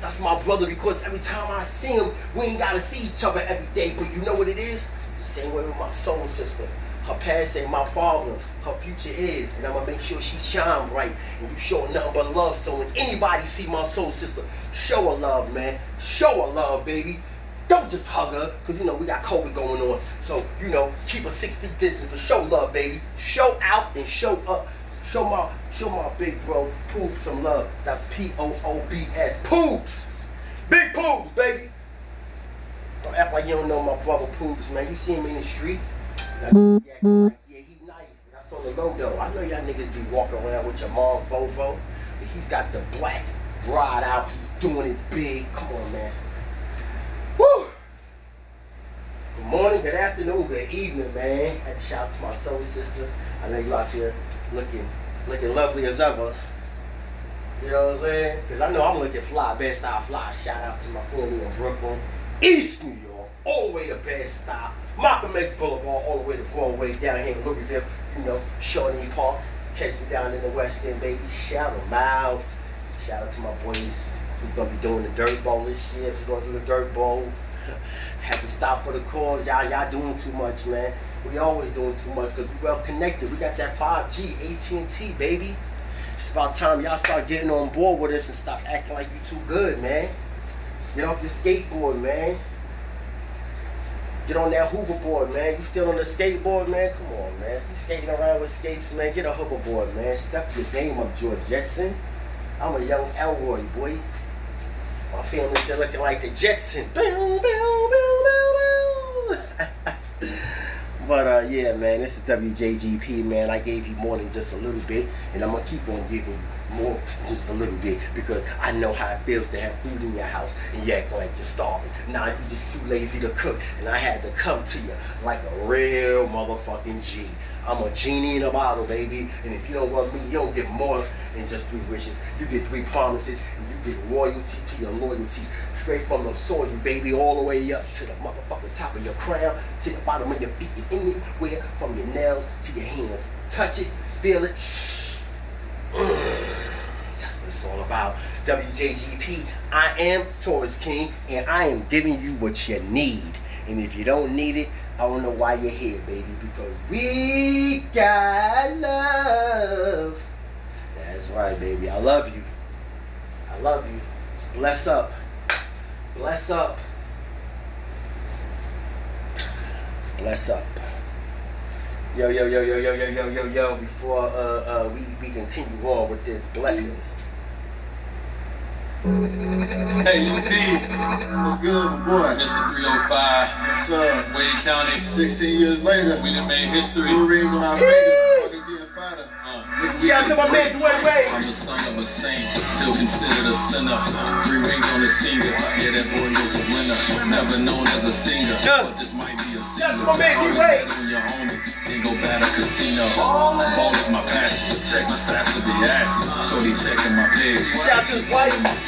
That's my brother because every time I see him, we ain't gotta see each other every day. But you know what it is? The same way with my soul sister. Her past ain't my problem. Her future is. And I'm gonna make sure she shine bright. And you show nothing but love. So when anybody see my soul sister, show her love, man. Show her love, baby. Don't just hug her, because you know we got COVID going on. So, you know, keep a six feet distance, but show love, baby. Show out and show up. Show my show my big bro Poops some love. That's P-O-O-B-S. Poops! Big Poops, baby! Don't act like you don't know my brother Poops, man. You see him in the street. Yeah, he nice, that's on the low though. I know y'all niggas be walking around with your mom Volvo, but he's got the black rod out. He's doing it big. Come on, man. Woo! Good morning, good afternoon, good evening, man. To shout out to my soul sister. I know you out there looking looking lovely as ever. You know what I'm saying? Because I know I'm looking fly, Bed-Stuy fly. Shout out to my family in Brooklyn, East New York, all the way to Bed-Stuy, Malcolm X Boulevard, all the way to Broadway, down here in Louisville, you know, Shawnee Park. Catch me down in the West End, baby. Shout them out. Shout out to my boys who's gonna be doing the dirt bowl this year. We're gonna do the dirt bowl. Have to stop for the cause. Y'all, y'all doing too much, man. We always doing too much because we well connected. We got that 5G, AT&T, baby. It's about time y'all start getting on board with us and stop acting like you too good, man. Get off your skateboard, man. Get on that hoverboard, man. You still on the skateboard, man? Come on, man. You skating around with skates, man. Get a hoverboard, man. Step your game up, George Jetson. I'm a young Elroy, boy. My family still looking like the Jetsons. Bow, bow, bow, bow, bow. but uh, yeah, man, this is WJGP, man. I gave you more than just a little bit, and I'm gonna keep on giving more just a little bit because I know how it feels to have food in your house and you act like you're starving. Now you're just too lazy to cook, and I had to come to you like a real motherfucking G. I'm a genie in a bottle, baby. And if you don't love me, you don't get more than just three wishes. You get three promises, and you get loyalty to your loyalty. Straight from the soil, baby, all the way up to the motherfucking top of your crown, to the bottom of your feet, and anywhere from your nails to your hands. Touch it, feel it. It's all about. WJGP, I am Taurus King, and I am giving you what you need. And if you don't need it, I don't know why you're here, baby, because we got love. That's right, baby. I love you. I love you. Bless up. Bless up. Bless up. Yo, yo, yo, yo, yo, yo, yo, yo, yo. Before uh, uh, we, we continue on with this blessing. Hey, UD. What's good, my boy? Mr. 305. What's up? Wade County. 16 years later, We done made history. blue rings on our fingers. Shout out to my man Dwyane Wade. I'm the son of a saint, still considered a sinner. Three rings on his finger, yeah, that boy was a winner. Never known as a singer, but this might be a Shout out singer. to my man D Wade. on your homies, then go bat a casino. Ball is my passion, check my stats to be assy. Shorty checking my page. Shout out to his wife. Man,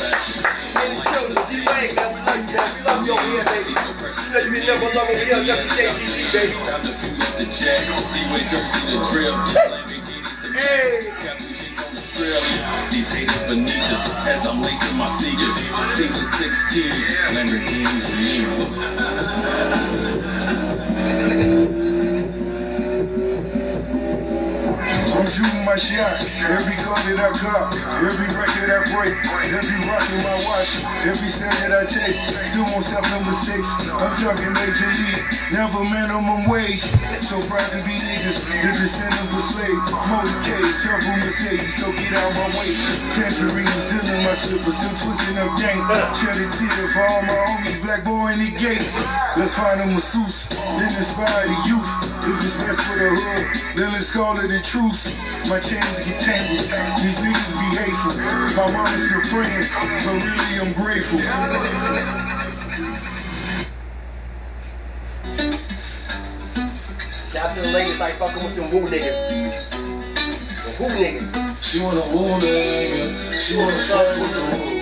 it's children. D Wade, man. We love you, man. We love you over here, baby. You know you be number one over here, WJGP, baby. Time to fuel up the jet, D-Way Jersey the drill. These haters beneath us as I'm lacing my sneakers. Season 16, Lamborghinis and Nimas. Don't you my shot. Every car that I cop, every record I break, every rock in my watch, every step that I take, still won't no mistakes. I'm talking major league, never minimum wage. So proud to be niggas, the descendant of a slave. Motorcade, several Mercedes, so get out my way. Tangerine, still in my slippers, still twisting up gang. Shed a tear for all my homies, black boy in the gates. Let's find a masseuse, then inspire the youth. If it's best for the hood, then let's call it a truce. My chains get tangled, these niggas be hateful. My mama's still praying, so really I'm grateful. Shout out to the ladies like fucking with them woo niggas. The who niggas. She wanna woo nigga, she wanna fuck with the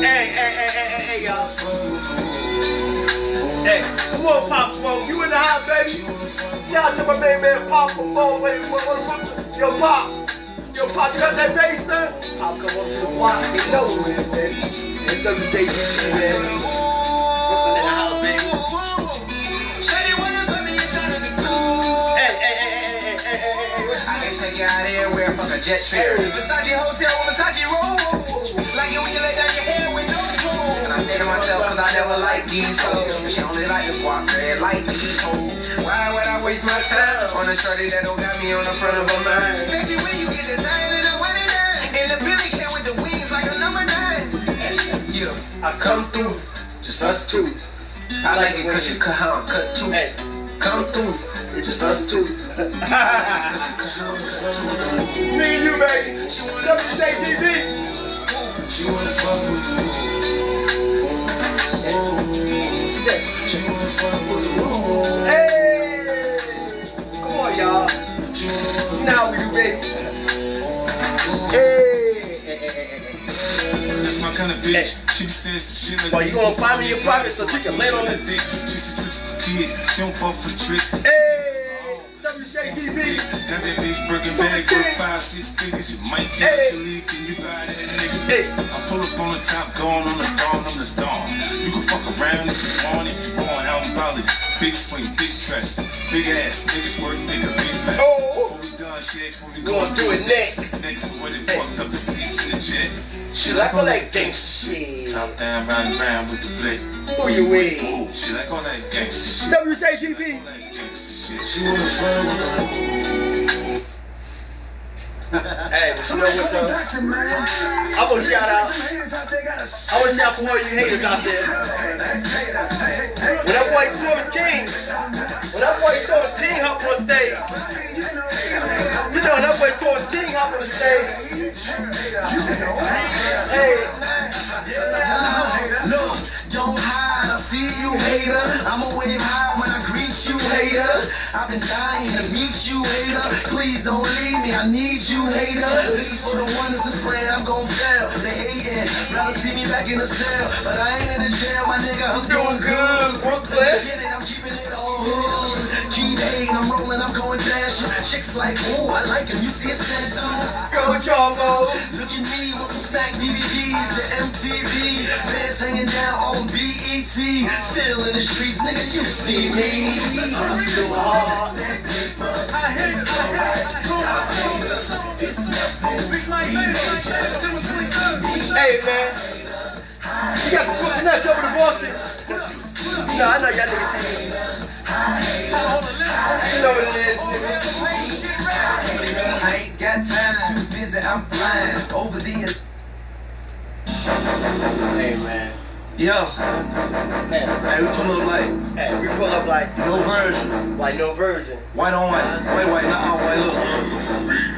Hey, hey, hey, hey, hey, hey, y'all. Hey, Come on, Pop Smoke. You in the house, baby. Shout out to my main man, Pop. From all way. Yo, Pop. Yo, Pop, you got that bass, sir? Pop, come up to the block. They know who it is, baby. It's WJG, man. Brooklyn in the house, baby. Take you out of here, wear fuck a jet fare. Versace hotel Versace roll. Like it when you let down your clothes. And I say to myself, cause I never liked these hoes. She only like the guap red, like these hoes. Why would I waste my time on a shorty that don't got me on the front of a mind? Especially when you get the nine and the wedding. And the Billy with the wings like a number nine. Yeah, I come through, just us two. I like it cause you cut how I'm cut too. Hey, Come through. just us two. Me and you, baby. WJTV. She wanna fuck with the She wanna fuck with the Hey! Come on, y'all. Now we do, baby. Hey! hey, hey. That's my kind of bitch. She be saying some shit like Well, you gonna find me in private so you can land on it. dick. She see tricks for kids. She don't fall for tricks. Hey! That bitch breaking bag worth five, six figures. You might get Hey. it to leak and you buy that nigga. Hey. I pull up on the top, going on the dawn, on the dawn. You can fuck around if you want, if you going out in Bali. Big swing, big dress, big ass, niggas work, nigga, big mess. Oh. Before we done, she asked when we Gonna going do it next. Next, where they Hey. fucked up the seats in the jet. She like all that gangsta shit. Top down, round and round with the blick. Who you with? She like all that gangsta shit. WJTV. All that gangsta shit. She wanna fuck with Hey, but you know what though? I want to shout out. I want to shout for all you haters out there. When that boy Taurus King, when that boy Taurus King hop on stage, you know when that boy Taurus King hop on stage. Hey, Look, don't hide, I see you hater. I'ma wave high when I you hater. I've been dying to meet you hater. Please don't leave me, I need you hater. This is for the ones that spread, I'm gon' fail. They hating, rather see me back in the cell. But I ain't in the jail, my nigga, I'm doing good. Brooklyn. I'm keeping it all hood. Hating, I'm rolling, I'm going dash. Chicks like, ooh, I like him, you see a tattoo. go Charbo. Look at me, went from Smack DVDs to MTV. Pants hanging down on BET. Still in the streets, nigga, you see me. Hey man, you got the Brooklyn Nets over to Boston. No, I know y'all niggas see me. You know what it is, nigga. I ain't got time, too busy, I'm flying over the. Hey man. Yo, Hey, hey, we pull up like hey, we pull up like no version. like no version. White on white, white, white, not all white, look.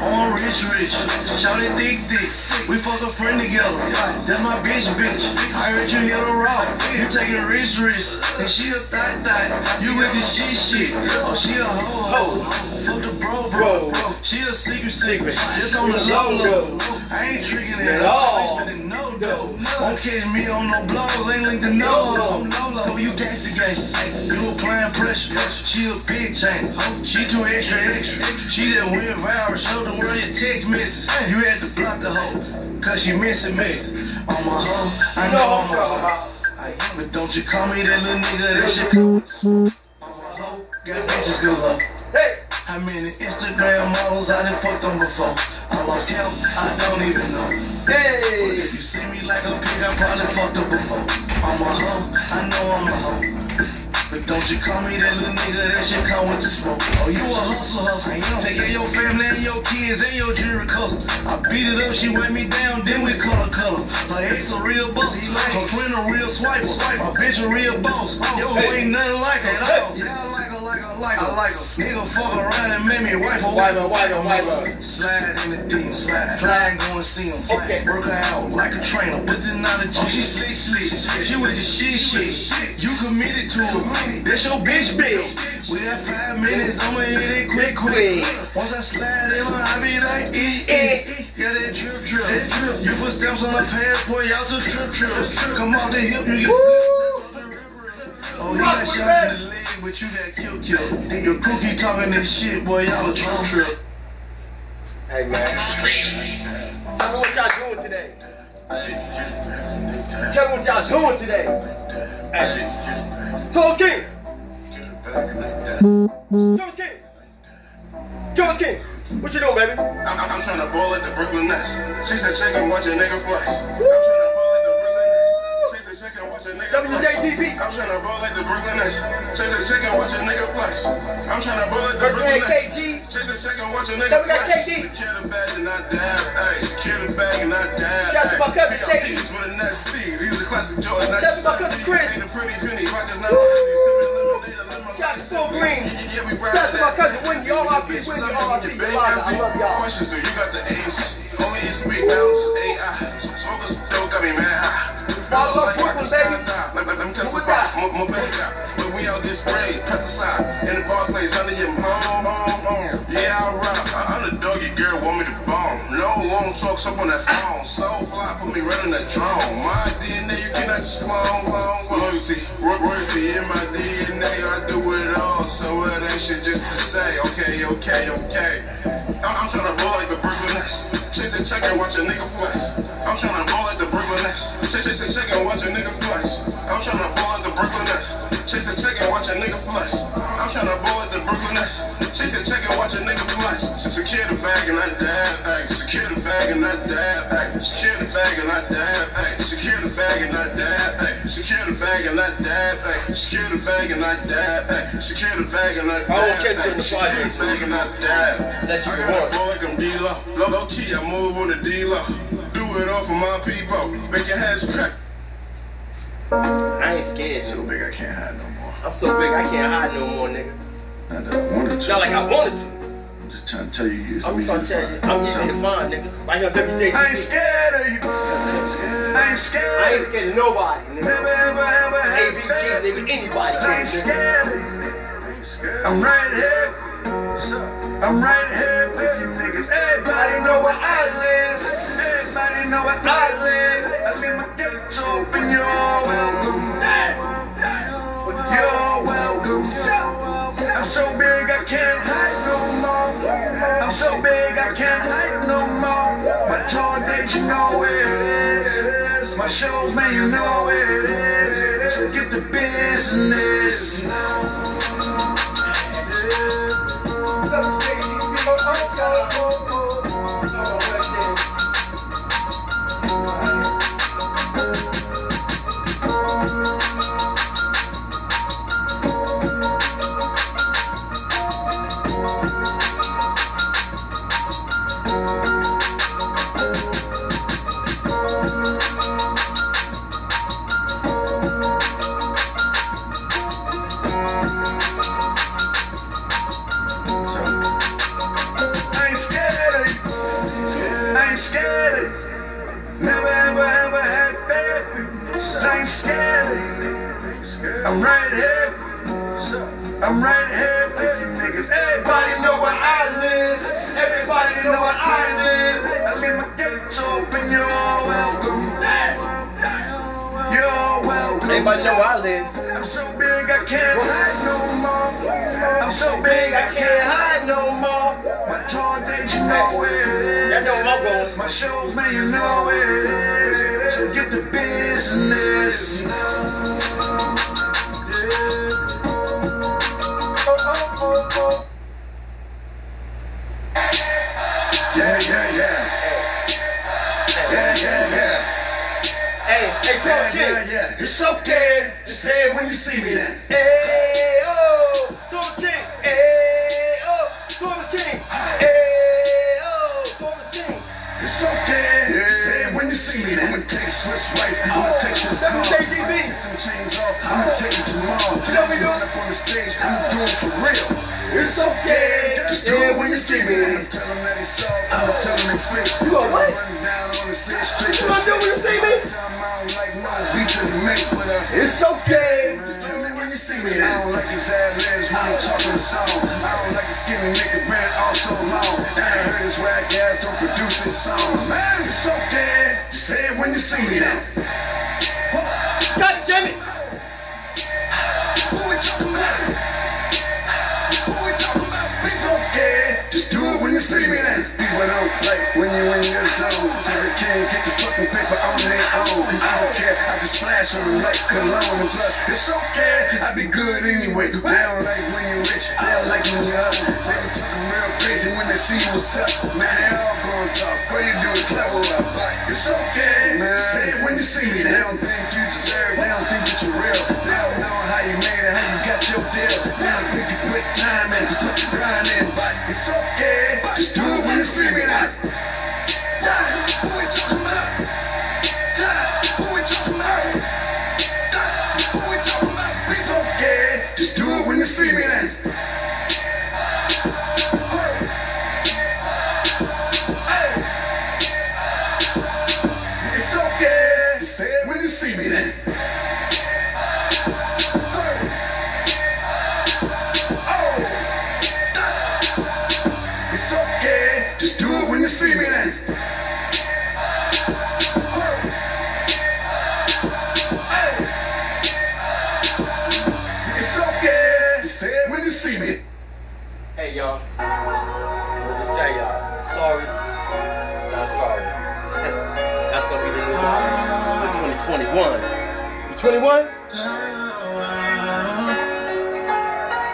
On rich, rich, shout it thick, thick. We fuck a friend together. That's my bitch, bitch. I heard you hit a rock. You taking rich, rich. And she a thot, thot. You with the shit, shit. Oh, she a ho, ho. Fuck the bro, bro. She a secret, secret. Just on the low, low. I ain't tricking At all. I ain't spending no dough. Won't catch me on no blows. Ain't linked to no. I'm. So you gangsta, gangsta. You applying pressure. She a big chain. She too extra, extra. She that went viral. Show the world your text message. You had to block the hoe. Cause she missing me. On my hoe. I know I'm I'm a hoe. I am, but don't you call me that little nigga. That shit. I'm a hoe. Got bitches good love. Hey, How many Instagram models I done fucked on before? I lost count, I don't even know. hey. If you see me like a pig, I probably fucked up before. I'm a hoe, I know I'm a hoe. But don't you call me that little nigga, that shit come with the smoke. Oh, you a hustler, hustler. Take care of your family and your kids and your jewelry custom. I beat it up, she wet me down, then we color color. Her ex a real boss, her friend a real swiper. My bitch a real boss. Yo, ain't nothing like her at all. Yeah, I like her, like her, her, like her. Nigga fuck around and make me wife a White man, white man, white man. Slide in the deep, slide, fly and go and see him. Okay. Work her out like a trainer, but then not a G. Oh, she slick, slick. She with the shit, shit. You committed to her. That's your bitch, bitch. We have five minutes, I'ma hit it quick, quick. Once I slide in her, I be like, eh, eh. Yeah, that drip, drip, that drip. You put stamps on her passport, y'all took trip, trips. Come off the hip, you get Oh, he got shot in the leg, but you got killed, killed. Your crew keep talking this shit, boy, y'all a trip, trip. Hey man. Tell me what y'all doing today. Tell me what y'all doing today. Hey. Thomas King. Thomas King. Thomas King. What you doing, baby? I'm, I'm, I'm trying to ball at the Brooklyn Nets. She said, check and watch a nigga flex. I'm trying to ball said, check and watch a nigga flex. WJTP. I'm trying to ball at the Brooklyn Nets. She said, check and watch a nigga flex. I'm trying to ball at the Brooklyn Nets. She said, check and watch a nigga flex. Secure the bag and not dab. Ay, secure the bag and not dab. Shout out to my cousin. PRPs with a net speed. These are classic Jordans. Shout out to my cousin Chris. Ain't a pretty penny. Pockets not empty. Sipping lemonade, Shout out to Phil Green. Yeah, we Shout out to my cousin. Wendy. R.I.P. Wendy. R.I.P. when your bank Yolanda. I love y'all. Questions, do you got the A's? Only in speak balance, AI. Smokers don't got me mad high. Follow up Like I Brooklyn, can baby. Let, me testify. My, my baby. But we out get sprayed, pesticide. In the Barclays, under your home. Yeah, I rock. I'm the doggy girl, want me to bomb. No long talks up on that phone. So fly, put me right in that drone. My DNA, you cannot just clone. Loyalty, ro- royalty in my DNA. I do it all, so uh, it ain't shit just to say. Okay, okay, okay. I'm, I'm trying to roll like the Brooklyn Nets. Chase the check and watch a nigga flex. I'm to roll like the Brooklyn Nets. Chase, chase the check and watch a nigga flex. I'm to roll like the Brooklyn Nets. Chase the check and watch a nigga flex. I'm to roll like the Brooklyn Nets. Chase the check and watch a nigga flex. Secure the bag and I dab. Ay, secure the bag and I dab. Ay, secure the bag and I dab. Bag and oh, I dab. Ay, secure the bag and I dab. Ay, secure the bag and I dab. Ay, secure scared of bagging her I won't dab. catch you in the She project. keep bagging her dab. Unless you I can got a walk. boy like I'm D-Lo. Low, low key, I move with a D-Lo. Do it all for my people. Make your heads crack. I ain't scared. So big I can't hide no more. I'm so big I can't hide no more, nigga. Not that I wanted to. Not like I wanted to. I'm just trying to tell you, you're so I'm easy trying to to tell you. I'm easy to find, nigga. Right here on WJG. I ain't scared of you. I ain't scared. I ain't scared of nobody, nigga. Never ever ever had ABG, nigga, anybody, I ain't scared. I'm right here. I'm right here with you niggas. Everybody know where I live. Everybody know where I live. I leave my gates open. You're welcome. You're welcome. I'm so big I can't hide no more. I'm so big I can't hide no more. My tour dates, you know it is. My shows, man, you know it is. So get the business. I my open. You're welcome. You're welcome. Everybody know I live. I'm so big I can't hide no more. I'm so big I can't hide no more. My tour dates, you know it Y'all know where I'm. My shows, man, you know it is. So get the business. Yeah, oh, oh, oh, yeah, yeah. Yeah, Hey, hey, Yeah, Thomas yeah, yeah. It's okay. Just say it when you see me then. Hey, oh, Thomas King. Hey, oh, Thomas King. Hey, you see me. I'ma take Swiss rights. I'ma oh, take Swiss car. WJGP. Take them chains off. I'ma take it tomorrow. You know we do up on the stage. I'ma do it for real. It's okay. Just do it when you see me. I'ma tell them that it's soft. I'ma oh. tell them it's fake. You gonna what? Run down on the six straight. What you gonna do when you see me? Tell 'em I don't like no beats in the make, but It's okay. just tell me oh. when you see me. I don't like his ad libs when I'm talking a song. I don't like the skinny nigga been all so long. And I heard his rap ass don't produce his songs. Man, it's okay. Just say it when you see me now. God damn it. Who we talking do it when you see me then. People don't like when you in your zone. King get the fucking paper on their own. I don't care. I just splash on them like cologne and plus. It's okay. I be good anyway. They don't like when you rich. They don't like when you up. They be talking real crazy when they see what's up. Man, they all gonna talk. All you do is level up. It's okay. Say it when you see me. They don't think you deserve. They don't think that you're real. They don't know how you made it, how you got your deal. They don't think you put time in, put your grind in. But it's okay. Just do it when you. Just do it when you see me then. It when you see me then. See me then. It's okay. Just say it when you see me. Hey, y'all. I'll just tell y'all. Sorry. Not sorry. That's gonna be the new one for 2021. You 21?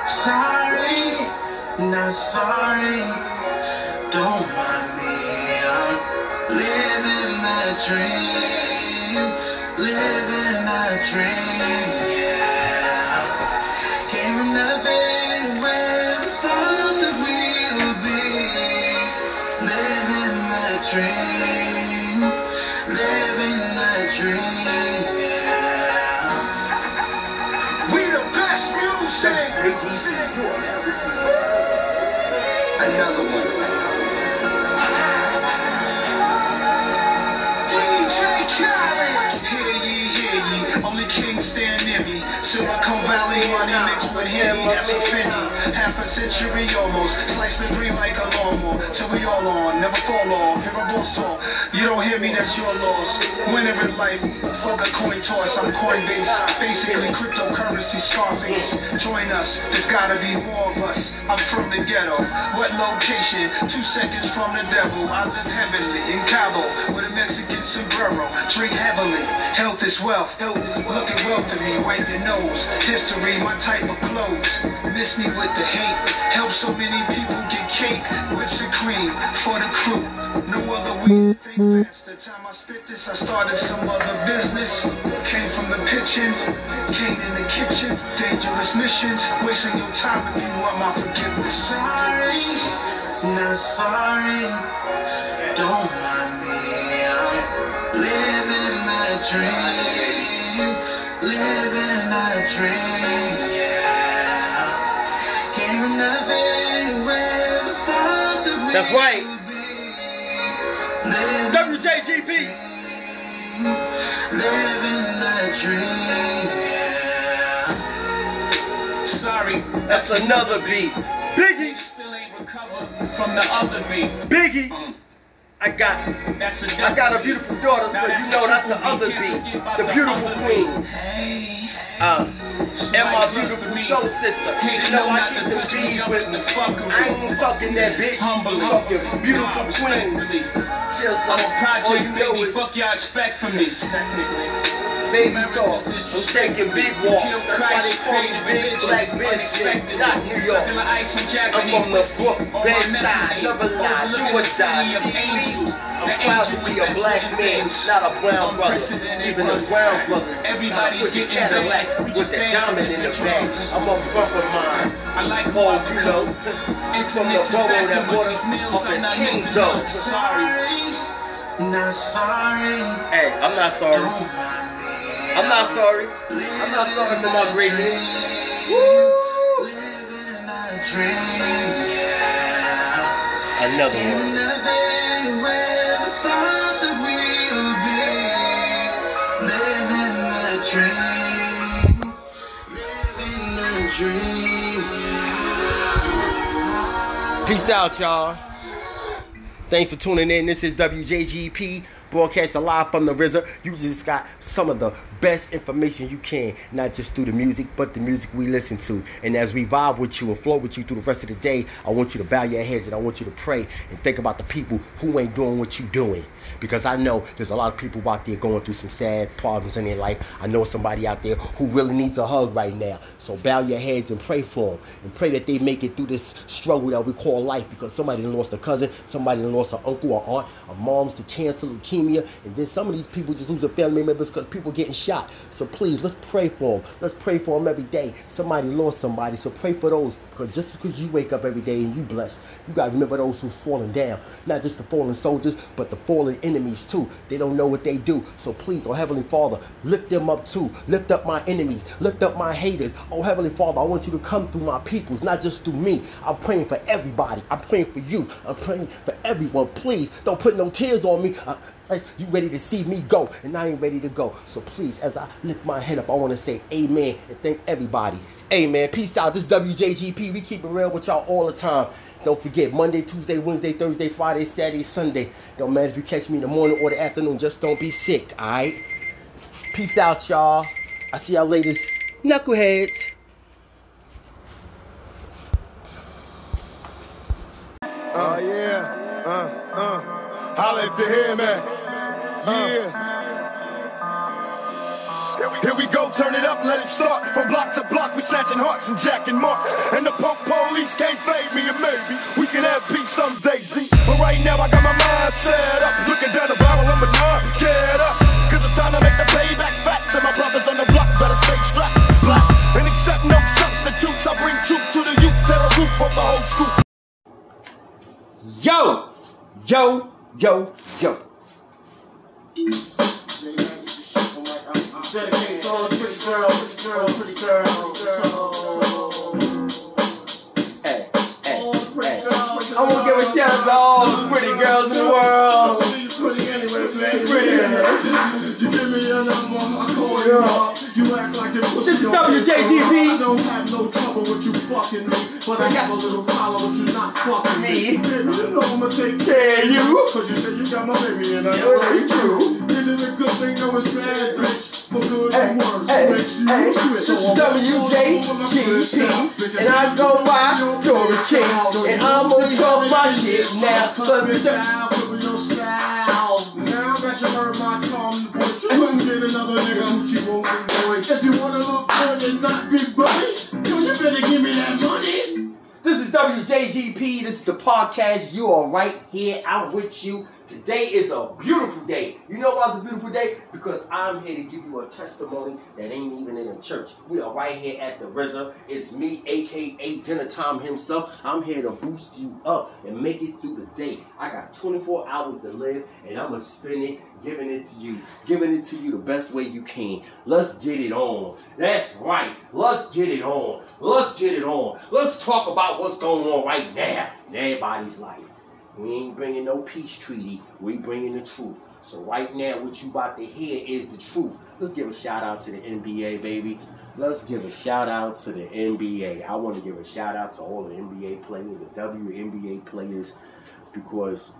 Sorry, not sorry. Don't mind me, I'm living that dream, living that dream, yeah. Where thought that we would be, living dream, living dream, yeah. We the best music! Another one. Hear ye, hear ye. Only kings stand near me. Silicon Valley money with Henny. That's a Fendi. Half a century almost. Slice the green like a lawnmower. Till we all on. Never fall off. Hear a boss talk. You don't hear me, that's your loss. Winner in life. Fuck a coin toss. I'm Coinbase. Basically cryptocurrency Scarface. Join us. There's gotta be more of us. I'm from the ghetto. What location? Two seconds from the devil. I live heavenly in Cabo with a Mexican sombrero. Drink heavily. Health is wealth. Health is wealth. Look at wealth to me. Wipe your nose. History, my type of clothes. Miss me with the hate. Help so many people get cake. Whips and cream for the crew. No other way to think fast. The time I spit this, I started some other business. Came from the pitching. Came in the kitchen. Dangerous missions. Wasting your time if you want my forgiveness. Sorry. Not sorry. Don't mind me. I'm living that dream. Living that dream. That's right. WJGP. Living that dream. Sorry, That's another beat. Biggie. still ain't recovered from the other beat. Biggie. Mm. I got I got a beautiful daughter, so you know that's the other. Beat. The beautiful queen. Uh, and my beautiful soul sister. You know I keep the bees with me. I ain't fucking that bitch. Humbly. Fucking beautiful queen. respectfully. Chill, son. I'm a project baby. Fuck y'all expect from me. Baby talk. I'm taking big walks. Kill That's why they call me big black bitch. unexpected. Not New York. Sucking the ice from I'm Japanese from the whiskey. book, On my bed side, mezzanine, never lie, do overlooking or the city of angels. I'm proud to be a black man, not a brown brother. Even the run. brown brothers. Everybody's Put the getting Cadillac with just the diamond in the the back. I'm a bumper mine. I like how you know, from the to borough that with brought these us up I'm in not Kingdom. Sorry. Not sorry. Hey, I'm not sorry. Don't mind me. I'm not sorry. I'm not sorry for my greatness. Woo! Living that dream. Another one. never ever thought that we would be living that dream, living that dream. yeah. Peace out, y'all. Thanks for tuning in. This is WJGP broadcasting live from the RZA. You just got some of the best information you can, not just through the music, but the music we listen to. And as we vibe with you and flow with you through the rest of the day, I want you to bow your heads and I want you to pray and think about the people who ain't doing what you doing. Because I know there's a lot of people out there going through some sad problems in their life. I know somebody out there who really needs a hug right now. So bow your heads and pray for them. And pray that they make it through this struggle that we call life. Because somebody lost a cousin, somebody lost an uncle or aunt, or moms to cancer, leukemia. And then some of these people just lose their family members because people getting shot. So please, let's pray for them. Let's pray for them every day. Somebody lost somebody. So pray for those. Because just because you wake up every day and you blessed, you got to remember those who's fallen down. Not just the fallen soldiers, but the fallen enemies too. They don't know what they do. So please, oh Heavenly Father, lift them up too. Lift up my enemies. Lift up my haters. Oh Heavenly Father, I want you to come through my peoples, not just through me. I'm praying for everybody. I'm praying for you. I'm praying for everyone. Please don't put no tears on me. Uh, you ready to see me go, and I ain't ready to go. So please, as I lift my head up, I want to say amen and thank everybody. Amen. Peace out. This is WJGP. We keep it real with y'all all the time. Don't forget, Monday, Tuesday, Wednesday, Thursday, Friday, Saturday, Sunday. Don't matter if you catch me in the morning or the afternoon. Just don't be sick, all right? Peace out, y'all. I see y'all later. Knuckleheads. Uh, yeah. Uh, uh. Holla if you hear me. Yeah. Here we go, turn it up, let it start. From block to block, we snatching hearts and jacking marks. And the punk police can't fade me, and maybe we can have peace someday. But right now, I got my mind set up. Looking down the barrel of my nine, get up. Cause it's time to make the payback fat. And my brothers on the block better stay strapped. Black and accept no substitutes. I bring truth to the youth, tear the roof of the whole school. Yo, yo, yo, yo, Dedicate all the pretty girls, pretty girls, pretty girls. Hey, hey, hey. I want to give a shout out to all the pretty girls in the world. Pretty anyway, baby. Pretty. You give me your number, I call you up. You act like This is WJGP. I don't have no trouble with you fucking me, but I have a little problem with you not fucking me. Baby, you know I'ma take care of you. Cause you said you got my baby and I know it's true. Is it a good thing? No, it's bad, bitch. For good Hey, and worse. hey, Makes you hey, switch. this is WJGP, and I go by Taurus King, and I'm gonna talk my shit now. Cause You heard my calm voice, you couldn't get another nigga Gucci won't. If you wanna look good and not buddy, yo, you better give me that money. This is WJGP. This is the podcast. You are right here. I'm with you. Today is a beautiful day. You know why it's a beautiful day? Because I'm here to give you a testimony that ain't even in a church. We are right here at the RZA. It's me, aka Dinner Time himself. I'm here to boost you up and make it through the day. I got 24 hours to live, and I'm gonna spend it giving it to you, giving it to you the best way you can. Let's get it on. That's right. Let's get it on. Let's get it on. Let's talk about what's going on right now in everybody's life. We ain't bringing no peace treaty. We bringing the truth. So right now, what you about to hear is the truth. Let's give a shout out to the NBA, baby. Let's give a shout out to the NBA. I want to give a shout out to all the NBA players, the WNBA players, because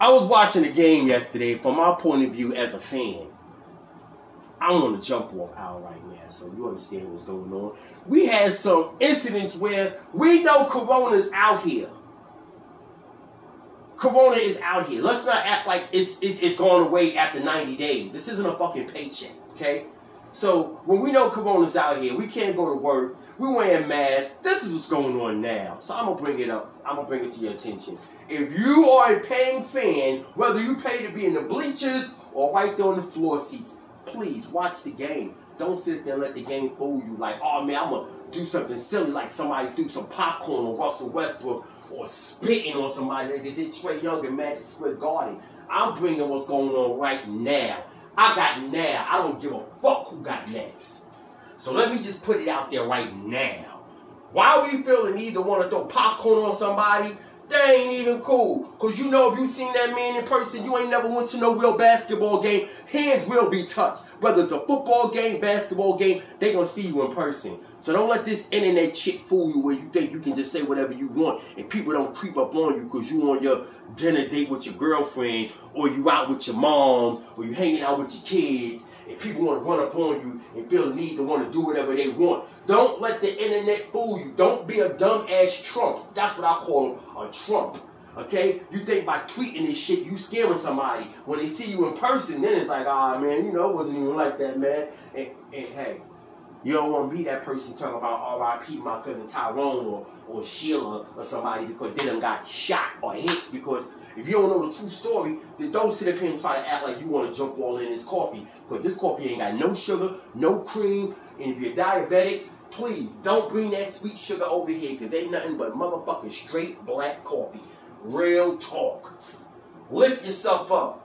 I was watching the game yesterday from my point of view as a fan. I want to jump off out right now so you understand what's going on. We had some incidents where we know Corona's out here. Corona is out here. Let's not act like it's, it's, it's gone away after 90 days. This isn't a fucking paycheck, okay? So when we know Corona's out here, we can't go to work. We're wearing masks. This is what's going on now. So I'm gonna bring it up. I'm gonna bring it to your attention. If you are a paying fan, whether you pay to be in the bleachers or right there on the floor seats, please watch the game. Don't sit there and let the game fool you like, oh man, I'm gonna do something silly like somebody threw some popcorn on Russell Westbrook or spitting on somebody that they did Trae Young and Madison Square Garden. I'm bringing what's going on right now. I got now. I don't give a fuck who got next. So let me just put it out there right now. Why we feel the need to want to throw popcorn on somebody? That ain't even cool. Cause you know if you seen that man in person, you ain't never went to no real basketball game. Hands will be touched. Whether it's a football game, basketball game, they gonna see you in person. So don't let this internet shit fool you where you think you can just say whatever you want and people don't creep up on you because you on your dinner date with your girlfriend or you out with your moms or you hanging out with your kids and people want to run up on you and feel the need to want to do whatever they want. Don't let the internet fool you. Don't be a dumb ass Trump. That's what I call him, a Trump. Okay? You think by tweeting this shit, you scaring somebody. When they see you in person, then it's like, ah, man, you know, it wasn't even like that, man. And, and hey, you don't want to be that person talking about RIP my cousin Tyrone or, or Sheila or somebody because they done got shot or hit. Because if you don't know the true story, then don't sit up here and try to act like you want to jump all in this coffee. Because this coffee ain't got no sugar, no cream. And if you're diabetic, please don't bring that sweet sugar over here because ain't nothing but motherfucking straight black coffee. Real talk. Lift yourself up.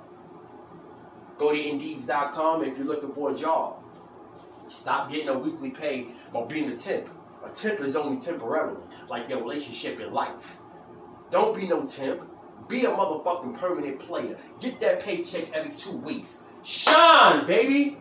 Go to Indeeds.com if you're looking for a job. Stop getting a weekly pay by being a temp. A temp is only temporarily, like your relationship in life. Don't be no temp. Be a motherfucking permanent player. Get that paycheck every two weeks. Shine, baby!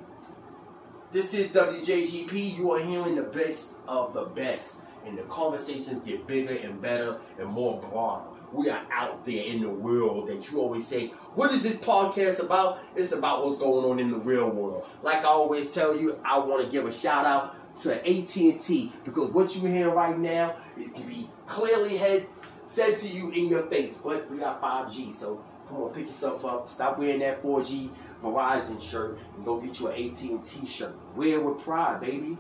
This is WJGP. You are hearing the best of the best. And the conversations get bigger and better and more broader. We are out there in the world that you always say, what is this podcast about? It's about what's going on in the real world. Like I always tell you, I want to give a shout out to AT&T because what you hear right now is can be clearly head, said to you in your face. But we got 5G, so come on, pick yourself up. Stop wearing that 4G Verizon shirt and go get you an AT&T shirt. Wear it with pride, baby.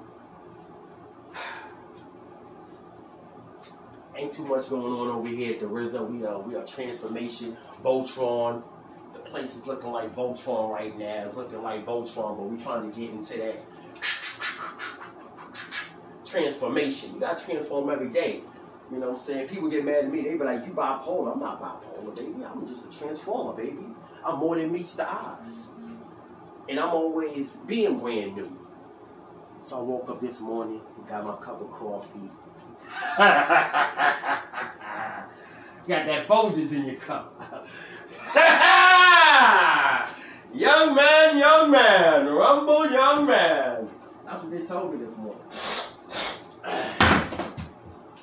Ain't too much going on over here at the RZA. We are we are transformation, Voltron. The place is looking like Voltron right now. It's looking like Voltron, but we're trying to get into that transformation. You gotta transform every day. You know what I'm saying? People get mad at me. They be like, you bipolar. I'm not bipolar, baby. I'm just a transformer, baby. I'm more than meets the eyes. And I'm always being brand new. So I woke up this morning and got my cup of coffee. got that Folgers in your cup. young man, young man, rumble, young man. That's what they told me this morning.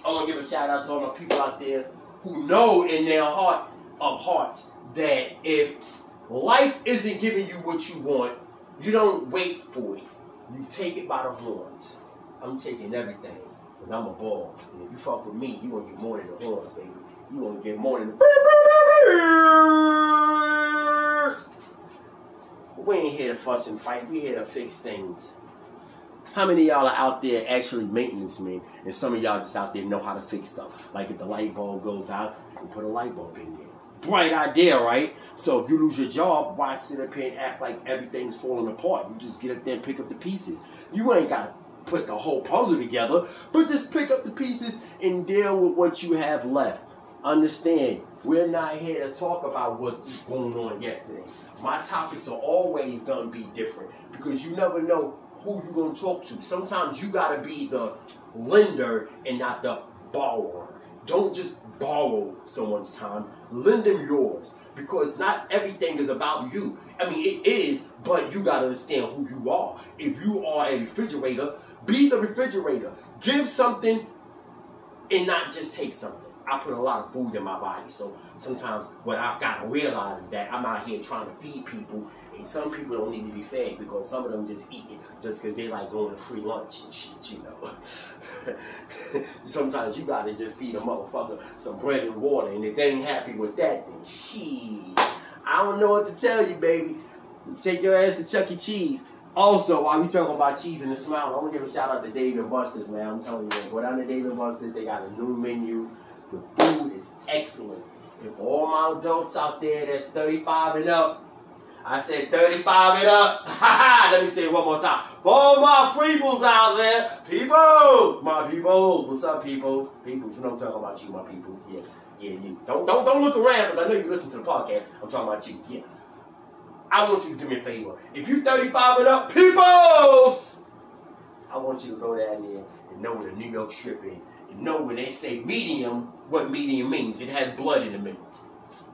I want to give a shout out to all my people out there who know in their heart of hearts that if life isn't giving you what you want, you don't wait for it. You take it by the horns. I'm taking everything because I'm a ball. And if you fuck with me, you gonna get more than the horns, baby. You gonna get more than the. We ain't here to fuss and fight. We here to fix things. How many of y'all are out there actually maintenance men, and some of y'all just out there know how to fix stuff? Like if the light bulb goes out, you can put a light bulb in there. Bright idea, right? So if you lose your job, why sit up here and act like everything's falling apart? You just get up there and pick up the pieces. You ain't got to put the whole puzzle together, but just pick up the pieces and deal with what you have left. Understand, we're not here to talk about what's going on yesterday. My topics are always going to be different because you never know who you're going to talk to. Sometimes you got to be the lender and not the borrower. Don't just borrow someone's time, lend them yours because not everything is about you. I mean, it is, but you got to understand who you are. If you are a refrigerator, be the refrigerator. Give something and not just take something. I put a lot of food in my body, so sometimes what I've got to realize is that I'm out here trying to feed people, some people don't need to be fed because some of them just eat it just because they like going to free lunch and shit, you know. sometimes you got to just feed a motherfucker some bread and water, and if they ain't happy with that, then shit. I don't know what to tell you, baby. Take your ass to Chuck E. Cheese. Also, while we talking about cheese and the smile, I'm gonna give a shout out to Dave and Buster's, man. I'm telling you, man, go down to Dave and Buster's. They got a new menu. The food is excellent. For all my adults out there that's 35 and up, I said 35 and up. Let me say it one more time. For all my peoples out there, people, my peoples, what's up, peoples? Peoples, you know I'm talking about you, my peoples. Yeah, yeah, you. Don't don't don't look around because I know you listen to the podcast. I'm talking about you. Yeah. I want you to do me a favor. If you 35 and up, peoples, I want you to go down there and know what a New York strip is. And know when they say medium, what medium means. It has blood in the middle.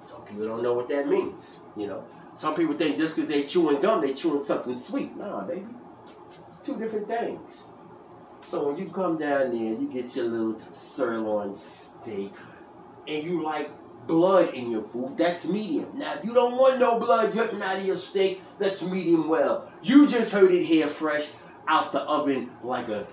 Some people don't know what that means, you know. Some people think just because they chewing gum, they're chewing something sweet. Nah, baby. It's two different things. So when you come down there, you get your little sirloin steak, and you like blood in your food, that's medium. Now, if you don't want no blood dripping out of your steak, that's medium well. You just heard it here fresh out the oven like a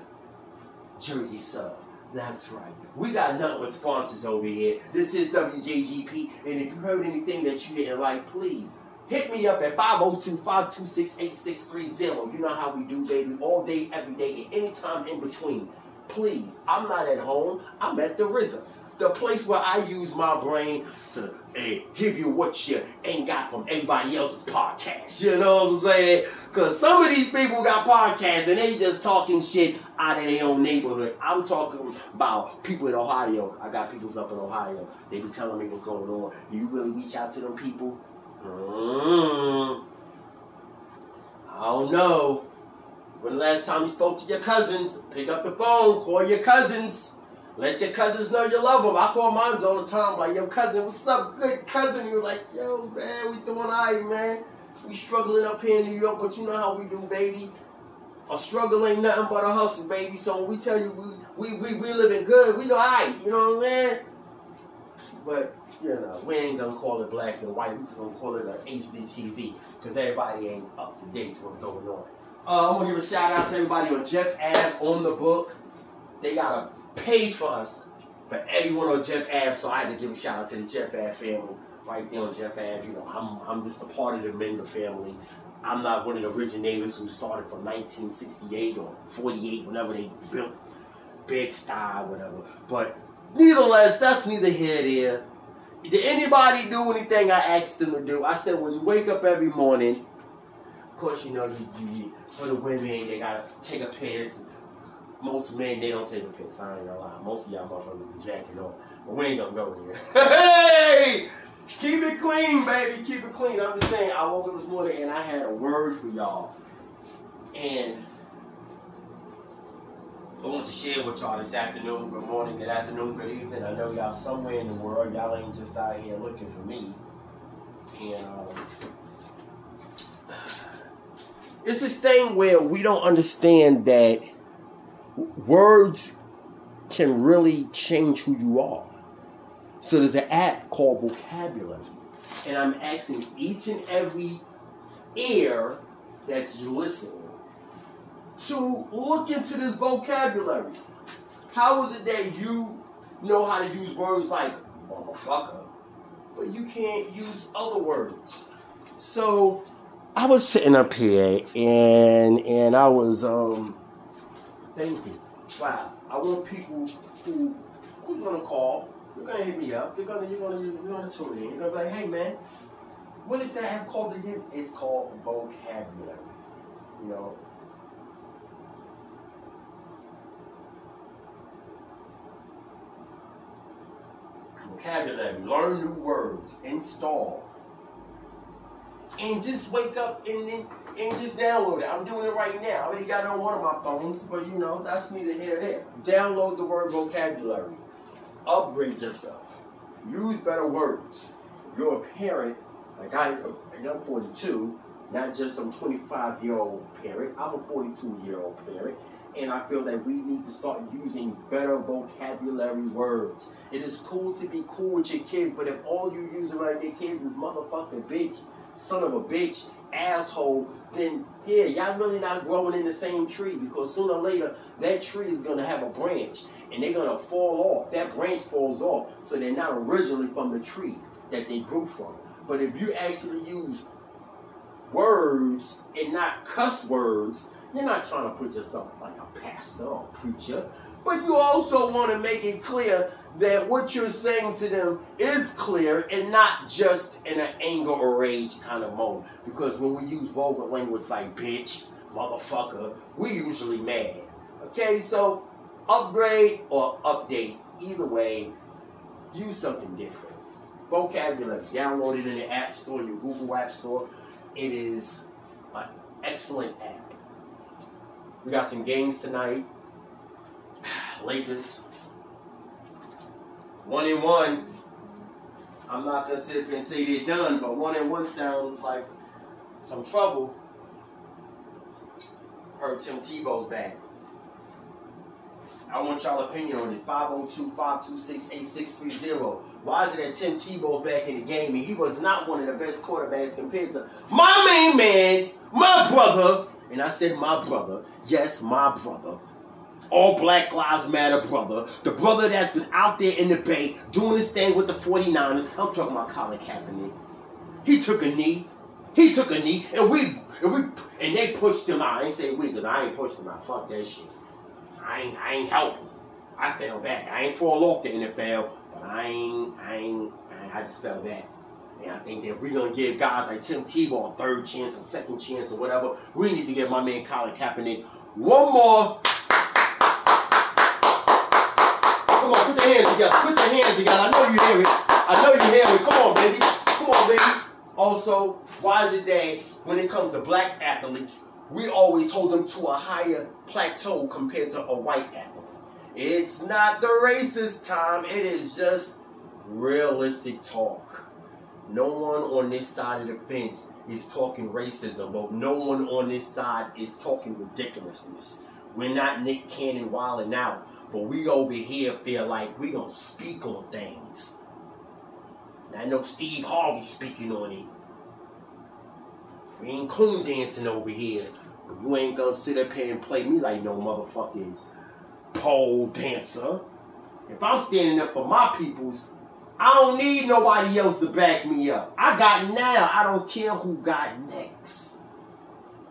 Jersey sub. That's right. We got nothing but sponsors over here. This is WJGP, and if you heard anything that you didn't like, please hit me up at 502-526-8630. You know how we do, baby. All day, every day, and anytime in between. Please, I'm not at home. I'm at the RZA. The place where I use my brain to eh, give you what you ain't got from everybody else's podcast. You know what I'm saying? Because some of these people got podcasts and they just talking shit out of their own neighborhood. I'm talking about people in Ohio. I got peoples up in Ohio. They be telling me what's going on. You really reach out to them people? I don't know. When the last time you spoke to your cousins, pick up the phone, call your cousins. Let your cousins know you love them. I call mines all the time, like, yo, cousin, what's up, good cousin? You're like, yo, man, we doing all right, man. We struggling up here in New York, but you know how we do, baby. A struggle ain't nothing but a hustle, baby. So when we tell you we we we, we living good, we know all right, you know what I'm saying? But, you know, we ain't gonna call it black and white. We just gonna call it a HDTV, because everybody ain't up to date to what's going on. Uh, I'm gonna give a shout out to everybody on Jeff Ave on the book. They gotta paid for us for everyone on Jeff Ave, so I had to give a shout out to the Jeff Ave family right there on Jeff Ave. You know, I'm I'm just a part of the Mender family. I'm not one of the originators who started from 1968 or 48, whenever they built Big Star, whatever. But nevertheless, that's neither here nor there. Did anybody do anything I asked them to do? I said when you wake up every morning, of course you know you, you for the women they gotta take a piss most men they don't take a piss. I ain't gonna lie. Most of y'all motherfuckers be jacking on. But we ain't gonna go there. hey! Keep it clean, baby. Keep it clean. I'm just saying, I woke up this morning and I had a word for y'all. And I want to share with y'all this afternoon. Good morning, good afternoon, good evening. I know y'all somewhere in the world. Y'all ain't just out here looking for me. And um, it's this thing where we don't understand that words can really change who you are. So there's an app called Vocabulary. And I'm asking each and every ear that's listening to look into this vocabulary. How is it that you know how to use words like motherfucker, but you can't use other words? So I was sitting up here and and I was um thinking, wow, I want people who who's gonna call, you're gonna hit me up, you're gonna you're gonna you're gonna tune in, you're gonna be like, hey man, what is that called again? It's called vocabulary. You know, vocabulary, learn new words, install, and just wake up and then and just download it. I'm doing it right now. I already got it on one of my phones, but you know that's neither here nor there. Download the word vocabulary, upgrade yourself, use better words. You're a parent, like I, and I'm 42, not just some 25 year old parent. I'm a 42 year old parent. And I feel that we need to start using better vocabulary words. It is cool to be cool with your kids, but if all you use around your kids is motherfucker, bitch, son of a bitch, asshole, then yeah, y'all really not growing in the same tree because sooner or later that tree is gonna have a branch and they're gonna fall off. That branch falls off, so they're not originally from the tree that they grew from. But if you actually use words and not cuss words, you're not trying to put yourself like a pastor or a preacher, but you also want to make it clear that what you're saying to them is clear and not just in an anger or rage kind of mode. Because when we use vulgar language like bitch, motherfucker, we usually mad. Okay, so upgrade or update, either way, use something different. Vocabulary, download it in the App Store, your Google App Store. It is an excellent app. We got some games tonight. Lakers. One and one. I'm not gonna sit and say they're done, but one and one sounds like some trouble. Heard Tim Tebow's back. I want y'all opinion on this. 502-526-8630. Why is it that Tim Tebow's back in the game and he was not one of the best quarterbacks compared to my main man, my brother, and I said my brother, yes, my brother, all Black Lives Matter brother, the brother that's been out there in the Bay doing his thing with the 49ers. I'm talking about Colin Kaepernick. He took a knee. He took a knee, and we and we and they pushed him out. I ain't say we, because I ain't pushed him out. Fuck that shit. I ain't I ain't helping. I fell back. I ain't fall off the NFL, but I ain't I ain't I, I just fell back. And I think that we're gonna give guys like Tim Tebow a third chance, a second chance, or whatever. We need to give my man Colin Kaepernick one more. Come on, put your hands together. Put your hands together. I know you hear it. I know you hear it. Come on, baby. Come on, baby. Also, why is it that when it comes to black athletes, we always hold them to a higher plateau compared to a white athlete? It's not the racist time. It is just realistic talk. No one on this side of the fence is talking racism, but no one on this side is talking ridiculousness. We're not Nick Cannon wilding out, but we over here feel like we gonna speak on things. I know Steve Harvey speaking on it. We ain't coon dancing over here, but you ain't gonna sit up here and play me like no motherfucking pole dancer. If I'm standing up for my peoples, I don't need nobody else to back me up. I got now. I don't care who got next.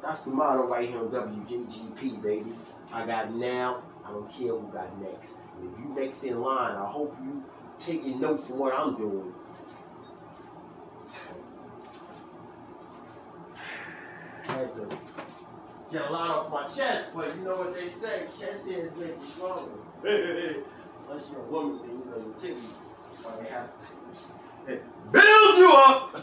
That's the motto right here on WJGP, baby. I got now. I don't care who got next. And if you next in line, I hope you taking notes from what I'm doing. Had to get a lot off my chest, but you know what they say, chest is you stronger. Unless you're a woman, then you know titties are have to build you up.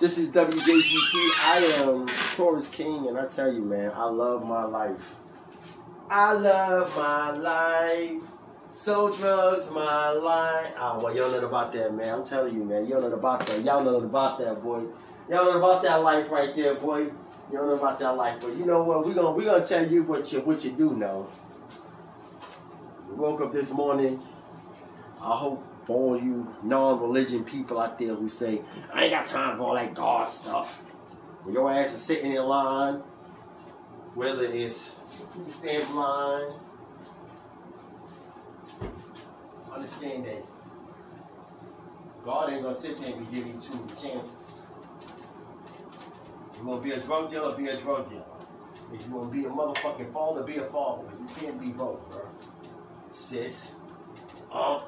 This is WJGP. I am Taurus King, and I tell you, man, I love my life. I love my life. So drugs my life. Oh, well, don't know about that, man. I'm telling you, man. You don't know about that. Y'all know about that, boy. Y'all know about that life right there, boy. You don't know about that life, but you know what? We're gonna we gonna tell you what you what you do know. Woke up this morning. I hope for all you non-religion people out there who say, I ain't got time for all that God stuff. When your ass is sitting in line, whether it's food stamp line, understand that God ain't gonna sit there and be giving you two chances. You wanna be a drug dealer, be a drug dealer. If you wanna be a motherfucking father, be a father. You can't be both, bro. Sis. Um,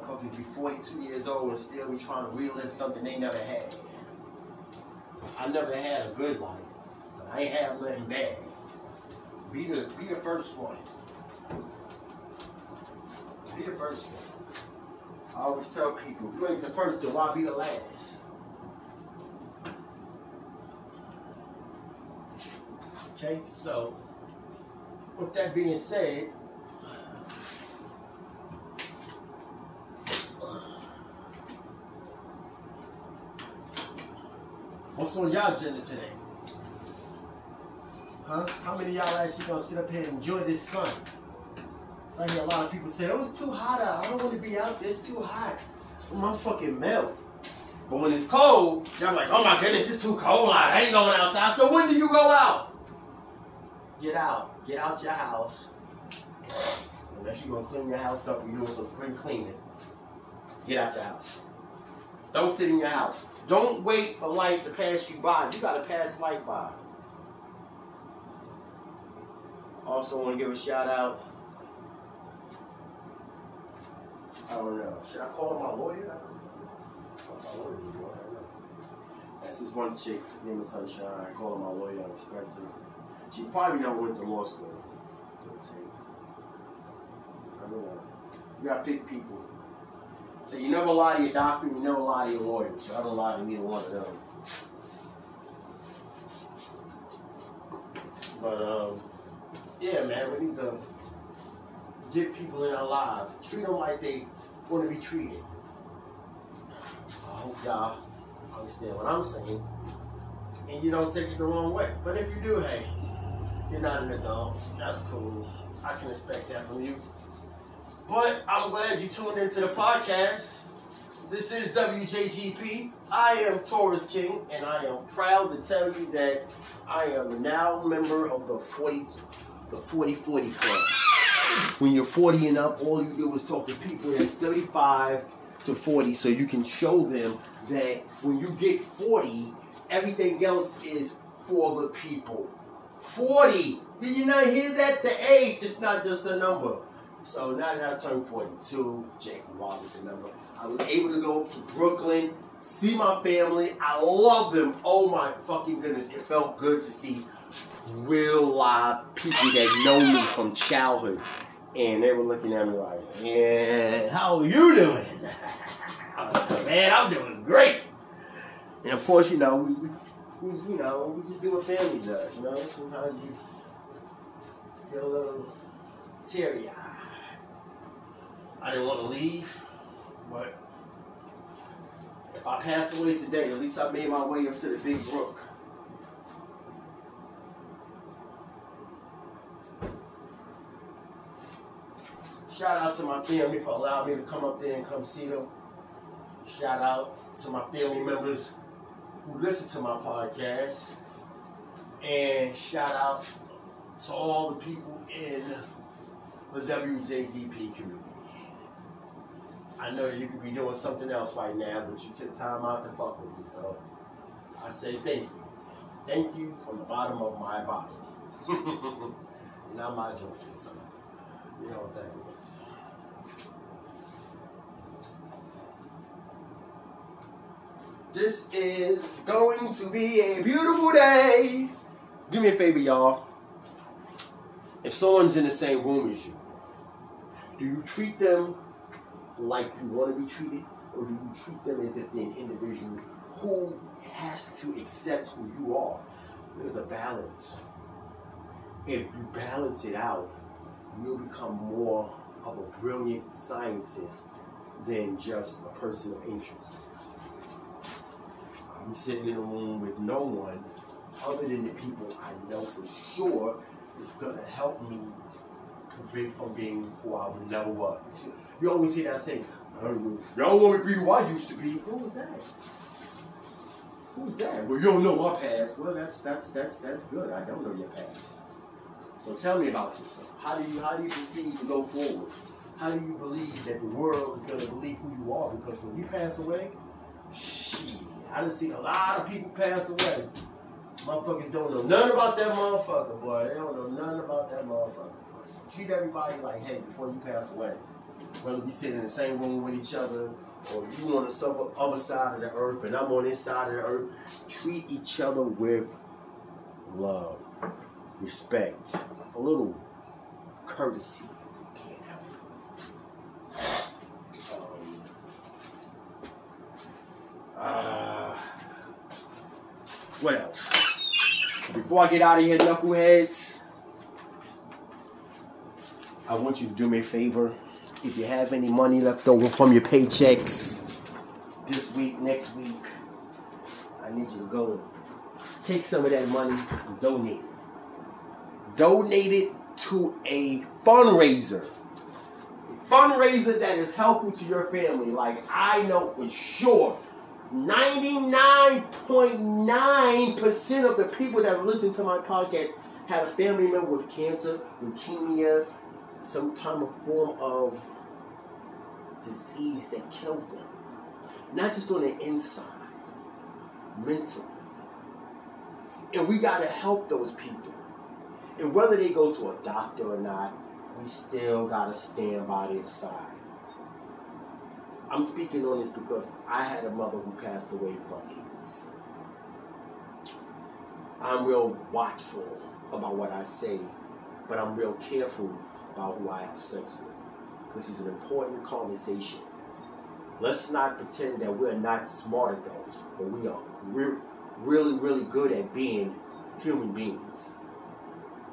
motherfuckers be 42 years old and still be trying to relive something they never had. I never had a good life, but I ain't had nothing bad. Be the be the first one. Be the first one. I always tell people, you ain't the first, then why be the last? Okay, so with that being said, what's on y'all agenda today? Huh? How many y'all actually gonna sit up here and enjoy this sun? So I hear a lot of people say, oh, it's too hot out. I don't want to be out there. It's too hot. I'm fucking melt. But when it's cold, y'all like, oh my goodness, it's too cold out. I ain't going outside. So when do you go out? Get out. Get out your house. Unless you're to clean your house up, you're doing some spring cleaning. Get out your house. Don't sit in your house. Don't wait for life to pass you by. You got to pass life by. Also want to give a shout out I don't know. Should I call my lawyer? That's this one chick named Sunshine. I call her my lawyer. I respect her. She probably never went to law school. I don't know. You gotta pick people. So you never lie to your doctor, you never lie to your lawyer. So I don't lie to neither one of them. But um, yeah, man, we need to get people in our lives. Treat them like they want to be treated. I hope y'all understand what I'm saying. And you don't take it the wrong way. But if you do, hey, you're not an adult. That's cool. I can expect that from you. But I'm glad you tuned into the podcast. This is WJGP. I am Taurus King, and I am proud to tell you that I am now a member of the 40 the 4040 Club. When you're 40 and up, all you do is talk to people that's 35 to 40 so you can show them that when you get 40, everything else is for the people. 40. Did you not hear that? The age is not just a number. So now that I turned 42, Jackie Robinson number, I was able to go to Brooklyn, see my family. I love them. Oh my fucking goodness. It felt good to see real live people that know me from childhood. And they were looking at me like, yeah, how are you doing? like, Man, I'm doing great. And of course, you know, we, we, you know, we just do what family does, you know. Sometimes you get a little teary eyed. I didn't want to leave, but if I pass away today, at least I made my way up to the big brook. Shout out to my family for allowing me to come up there and come see them. Shout out to my family members who listen to my podcast. And shout out to all the people in the WJGP community. I know you could be doing something else right now, but you took time out to fuck with me, so I say thank you. Thank you from the bottom of my body. Not my joking, so you know what that is. This is going to be a beautiful day. Do me a favor, y'all. If someone's in the same room as you, do you treat them like you want to be treated, or do you treat them as if they're an individual who has to accept who you are? There's a balance. if you balance it out, you'll become more of a brilliant scientist than just a person of interest. I'm sitting in a room with no one other than the people I know for sure is gonna help me convert from being who I never was. You always hear that saying, "Oh, y'all want me to be who I used to be. Who was that? Who's that? Well, you don't know my past. Well, that's that's that's that's good. I don't know your past. So tell me about yourself. How do you how do you proceed to go forward? How do you believe that the world is gonna believe who you are? Because when you pass away, shit, I done seen a lot of people pass away. Motherfuckers don't know nothing about that motherfucker, boy. They don't know nothing about that motherfucker. Boy. So treat everybody like, hey, before you pass away, whether we sit in the same room with each other or you on the other side of the earth and I'm on this side of the earth, treat each other with love, respect, a little courtesy. Can't help it. Um, uh, what else? Before I get out of here, knuckleheads, I want you to do me a favor. If you have any money left over from your paychecks this week, next week, I need you to go take some of that money and donate it. Donate it to a fundraiser. A fundraiser that is helpful to your family. Like I know for sure 99.9% of the people that listen to my podcast had a family member with cancer, leukemia, some type of form of disease that killed them. Not just on the inside, mentally. And we got to help those people. And whether they go to a doctor or not, we still got to stand by their side. I'm speaking on this because I had a mother who passed away from AIDS. I'm real watchful about what I say, but I'm real careful about who I have sex with. This is an important conversation. Let's not pretend that we're not smart adults, but we are re- really, really good at being human beings.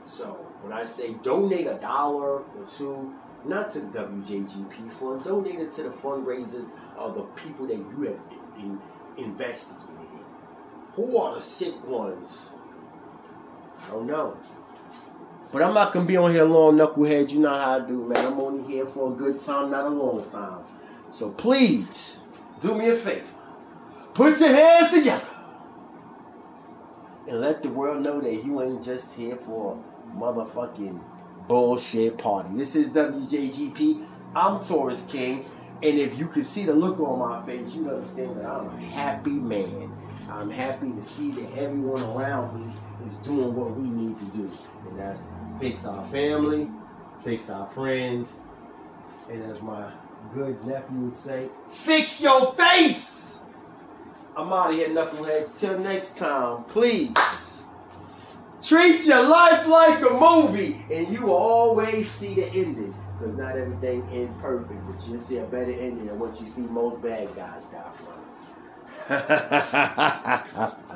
So when I say donate a dollar or two, not to the WJGP fund, donate it to the fundraisers of the people that you have in, investigated in. Who are the sick ones? I don't know. But I'm not gonna be on here long, knucklehead. You know how I do, man. I'm only here for a good time, not a long time. So please, do me a favor. Put your hands together. And let the world know that you ain't just here for motherfucking bullshit party. This is WJGP. I'm Taurus King. And if you could see the look on my face, you'd understand that I'm a happy man. I'm happy to see that everyone around me is doing what we need to do. And that's fix our family, fix our friends, and as my good nephew would say, fix your face! I'm out of here, knuckleheads. Till next time, please. Treat your life like a movie, and you will always see the ending. Because not everything ends perfect, but you'll see a better ending than what you see most bad guys die from.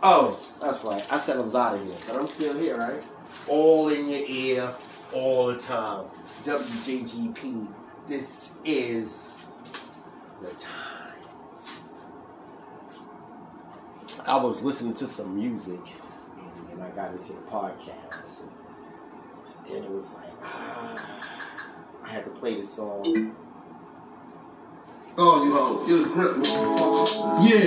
Oh, that's right. I said I was out of here, but I'm still here, right? All in your ear, all the time. WJGP. This is the times. I was listening to some music, and then I got into the podcast. And then it was like, ah, I had to play this song. Oh, you hoe. You're the grip, motherfucker. Yeah.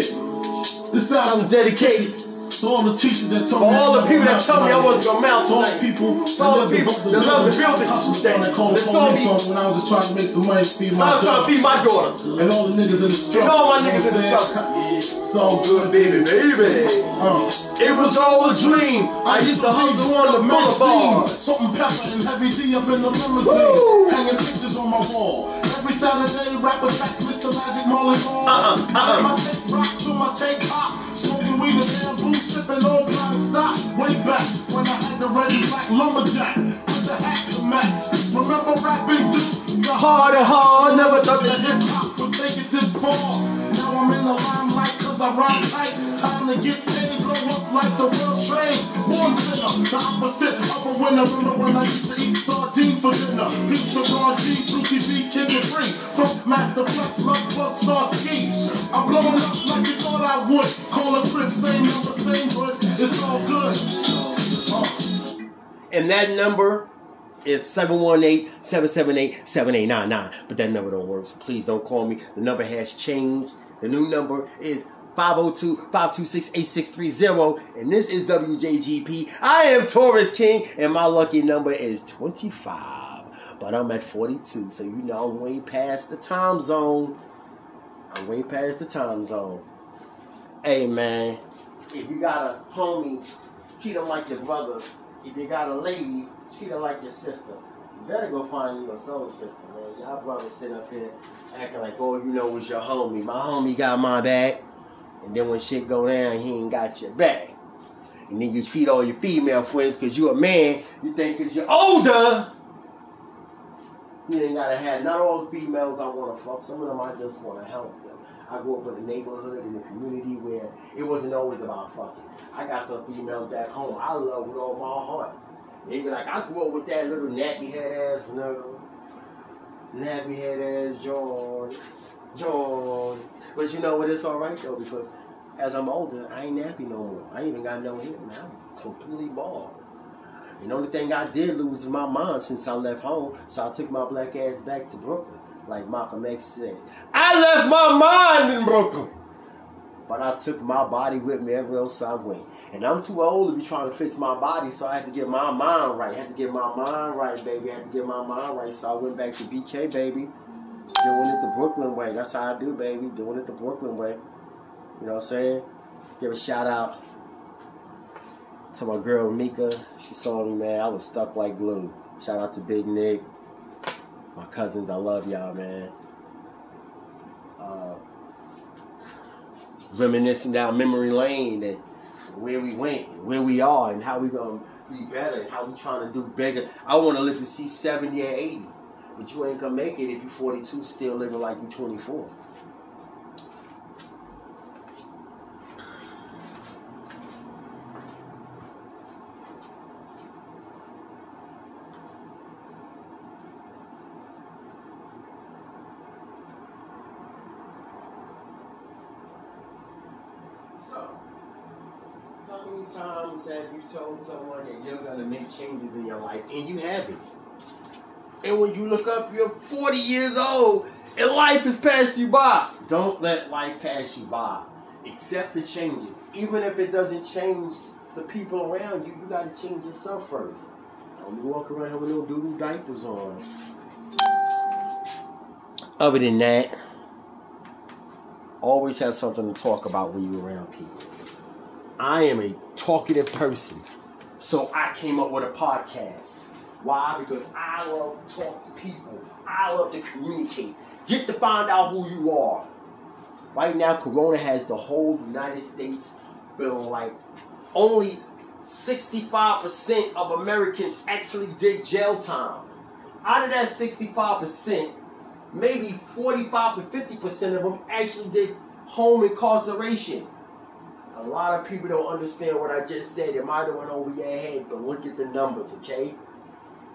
This album dedicated to all the teachers that told For me all the people that told me I wasn't gonna mount To all the people To all the people that love the building. That, that called That saw me. when I was just trying to make some money to feed my I was trying to feed my daughter. And all the niggas in the struggle. And all my niggas in the I'm? It's all good, baby, baby. Uh, It was all a dream. I used to hustle on the boulevard. Something pepper and heavy D up in the limousine. Hanging pictures on my wall. Every Saturday, Rap Attack, Mr. Magic Marley Marl. Uh-uh, uh-uh. my take rock to my take hot. Smoking weed and bamboo, sipping on black stock. Way back when I had the ready black lumberjack with the hat to match. Remember rapping, dude? The hard and hard. Never thought that hip hop would take it this far. Now I'm in the limelight. I rhyme tight. Time to get paid, blow up like the world trade. Born sinner, the opposite of a winner. Remember when I used to eat sardines for dinner? To Ron G, Brucey B, Kid Capri. Funk Master Flex, my fuck star ski. I'm up like you thought I would. Call a crib, same number, same hood. It's all good. Uh. And that number is 718-778-7899. But that number don't work, so please don't call me. The number has changed. The new number is 502-526-8630. And this is WJGP. I am Taurus King, and my lucky number is 25. But I'm at 42, so you know I'm way past the time zone. I'm way past the time zone. Hey, man, if you got a homie, treat him like your brother. If you got a lady, treat her like your sister. You better go find you a soul sister, man. Y'all brothers sit up here acting like all you know is your homie. My homie got my back. And then when shit go down, he ain't got your back. And then you treat all your female friends because you a man. You think because you're older, you ain't gotta have not all females I want to fuck. Some of them I just want to help them. I grew up in a neighborhood in a community where it wasn't always about fucking. I got some females back home I love with all my heart. They be like, I grew up with that little nappy head ass nigga. Nappy head ass George. George. But you know what? It's alright though because as I'm older, I ain't nappy no more. I ain't even got no hair. I'm completely bald. And the only thing I did lose was my mind since I left home. So I took my black ass back to Brooklyn. Like Malcolm X said. I left my mind in Brooklyn. But I took my body with me everywhere else I went. And I'm too old to be trying to fix my body, so I had to get my mind right. I had to get my mind right, baby. I had to get my mind right. So I went back to BK, baby. Doing it the Brooklyn way. That's how I do, baby. Doing it the Brooklyn way. You know what I'm saying? Give a shout out to my girl Mika. She saw me, man. I was stuck like glue. Shout out to Big Nick. My cousins, I love y'all, man. Uh, reminiscing down memory lane and where we went, where we are, and how we gonna be better, and how we trying to do bigger. I want to live to see 70 or 80, but you ain't gonna make it if you're 42 still living like you're 24. So, how many times have you told someone that you're gonna make changes in your life and you haven't? And when you look up, you're 40 years old and life has passed you by. Don't let life pass you by. Accept the changes. Even if it doesn't change the people around you, you gotta change yourself first. Don't be walking around with little doodle diapers on. Other than that, always have something to talk about when you're around people. I am a talkative person, so I came up with a podcast. Why? Because I love to talk to people. I love to communicate. Get to find out who you are. Right now, Corona has the whole United States feeling like only 65% of Americans actually did jail time. Out of that 65%, maybe 45 to 50% of them actually did home incarceration. A lot of people don't understand what I just said. It might have went over your head, but look at the numbers, okay?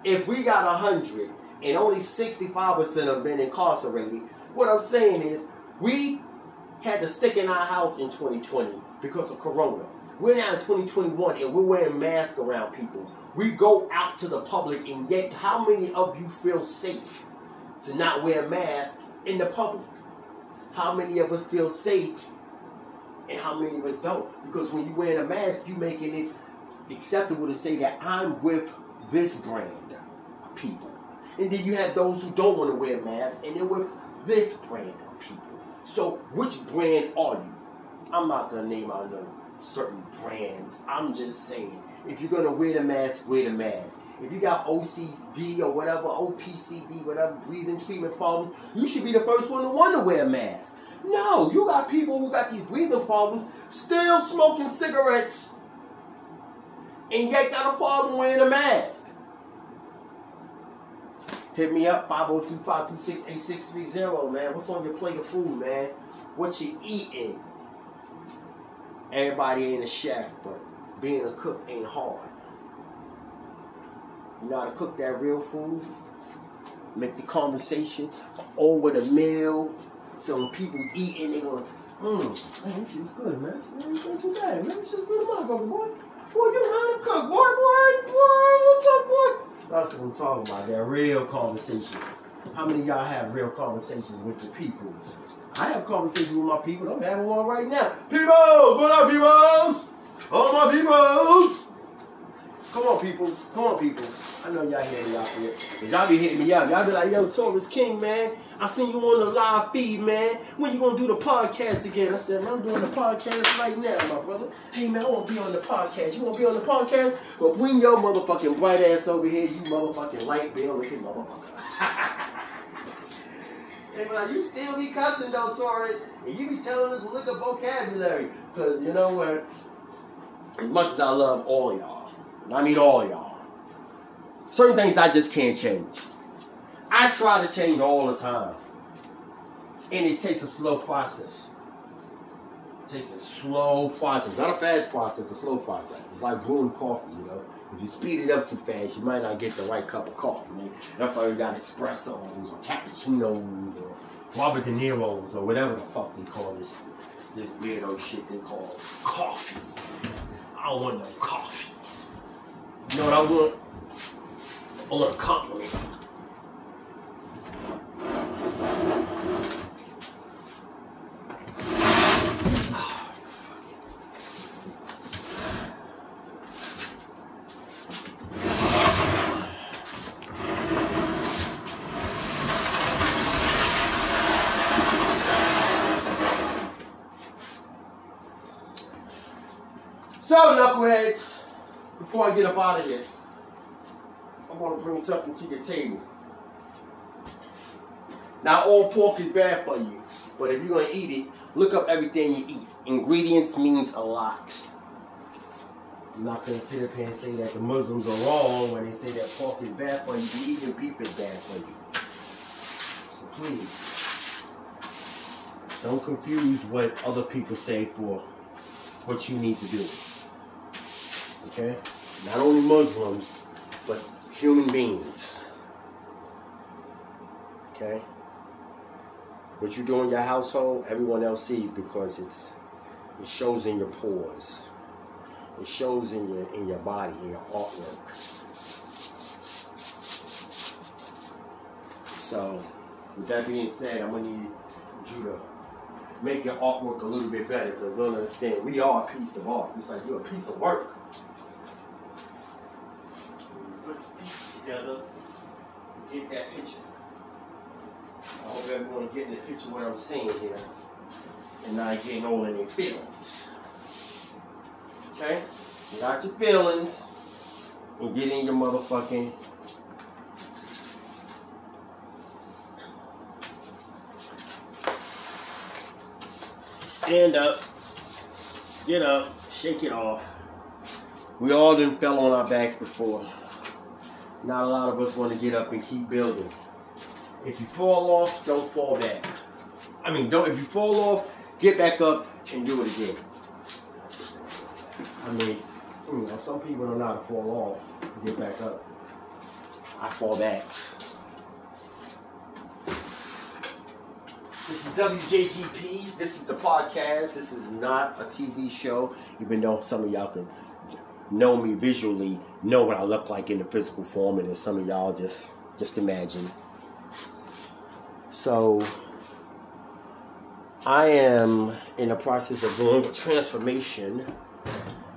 If we got 100 and only 65% have been incarcerated, what I'm saying is we had to stick in our house in 2020 because of Corona. We're now in 2021 and we're wearing masks around people. We go out to the public and yet how many of you feel safe to not wear a mask in the public? How many of us feel safe and how many of us don't? Because when you wear a mask, you're making it acceptable to say that I'm with this brand people. And then you have those who don't want to wear masks and they're with this brand of people. So which brand are you? I'm not gonna name out no certain brands. I'm just saying, if you're gonna wear the mask, wear the mask. If you got OCD or whatever, OPCD, whatever, breathing treatment problems, you should be the first one to want to wear a mask. No, you got people who got these breathing problems still smoking cigarettes and yet got a problem wearing a mask. Hit me up, 502-526-8630, man. What's on your plate of food, man? What you eating? Everybody ain't a chef, but being a cook ain't hard. You know how to cook that real food? Make the conversation over the meal. So when people eating, they going, mmm, man, this shit's good, man. This ain't too bad, man. This shit's good, motherfucker, boy. Boy, you know how to cook, boy, boy, boy, what's up, boy? That's what I'm talking about, that real conversation. How many y'all have real conversations with your peoples? I have conversations with my people. I'm having one right now. Peoples! What up, peoples? All my peoples! Come on, peoples. Come on, peoples. I know y'all hear me out. Cause y'all be hitting me up. Y'all be like, yo, Taurus King, man. I seen you on the live feed, man. When you gonna do the podcast again? I said, I'm doing the podcast right now, my brother. Hey, man, I wanna be on the podcast. You wanna be on the podcast? Well, bring your motherfucking bright ass over here, you motherfucking light bill looking motherfucker. They be like, you still be cussing though, Torres. And you be telling us to look up vocabulary. Cause you know what? As much as I love all y'all, and I mean all y'all, certain things I just can't change. I try to change all the time. And it takes a slow process. It takes a slow process. Not a fast process, a slow process. It's like brewing coffee, you know. If you speed it up too fast, you might not get the right cup of coffee, man. That's why you got espressos or cappuccinos or Robert De Niro's or whatever the fuck they call this this weirdo shit they call coffee. I don't want no coffee. You know what I want? I want a compliment. So, knuckleheads, before I get up out of here, I want to bring something to your table. Now, all pork is bad for you, but if you're going to eat it, look up everything you eat. Ingredients means a lot. I'm not going to sit up here and say that the Muslims are wrong when they say that pork is bad for you, eating beef is bad for you. So please, don't confuse what other people say for what you need to do. Okay? Not only Muslims, but human beings. Okay? What you do in your household, everyone else sees because it's it shows in your pores. It shows in your in your body, in your artwork. So, with that being said, I'm gonna need you to make your artwork a little bit better because we understand we are a piece of art. It's like you're a piece of work. When you put the pieces together, you get that picture. I hope everyone getting the picture what I'm saying here and not getting all in their feelings. Okay? Get out your feelings and get in your motherfucking stand up, get up, shake it off. We all done fell on our backs before. Not a lot of us want to get up and keep building. If you fall off, don't fall back. I mean, don't. If you fall off, get back up and do it again. I mean, you know, some people don't know how to fall off and get back up. I fall backs. This is WJGP. This is the podcast. This is not a TV show, even though some of y'all can know me visually, know what I look like in the physical form, and then some of y'all just just imagine. So I am in the process of doing a transformation.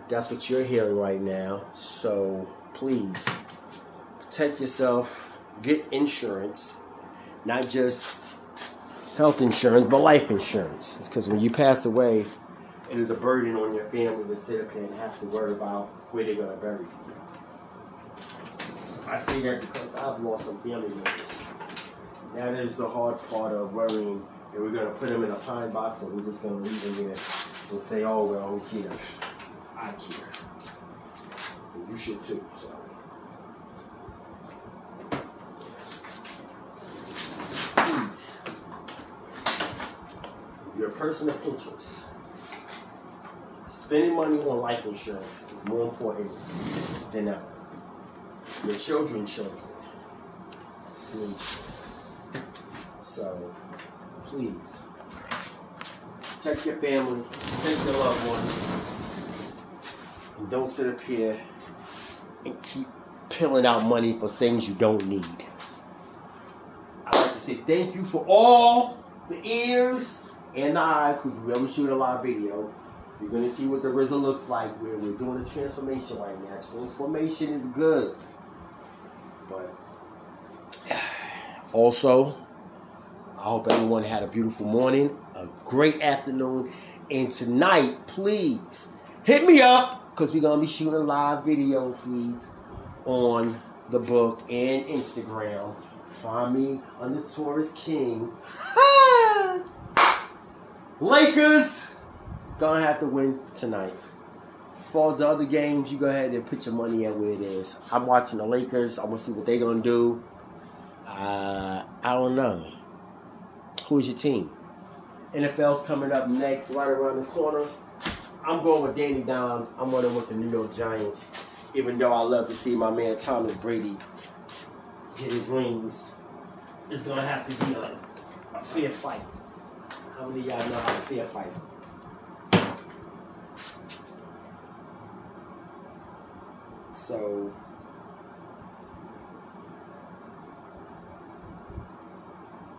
That's what you're hearing right now. So please protect yourself, get insurance, not just health insurance, but life insurance. Because when you pass away, it is a burden on your family to sit up and have to worry about where they're going to bury you. I say that because I've lost some family members that is the hard part of worrying that we're gonna put him in a pine box and we're just gonna leave him there and say, oh well, who cares? I care. And you should too. So. Please, your person of interest. Spending money on life insurance is more important than ever. Your children's children. So, please, protect your family, protect your loved ones, and don't sit up here and keep pilling out money for things you don't need. I'd like to say thank you for all the ears and the eyes because we ever shoot a live video. You're gonna see what the RZA looks like. We're, we're doing a transformation right now. Transformation is good. But also, I hope everyone had a beautiful morning, a great afternoon, and tonight, please hit me up because we're gonna be shooting live video feeds on the book and Instagram. Find me under Taurus King. Lakers gonna have to win tonight. As far as the other games, you go ahead and put your money at where it is. I'm watching the Lakers. I'm gonna see what they're gonna do. Uh, I don't know. Who's your team? NFL's coming up next, right around the corner. I'm going with Danny Dimes. I'm running with the New York Giants. Even though I love to see my man Thomas Brady get his rings, it's gonna have to be a, a fair fight. How many of y'all know how to fair fight? So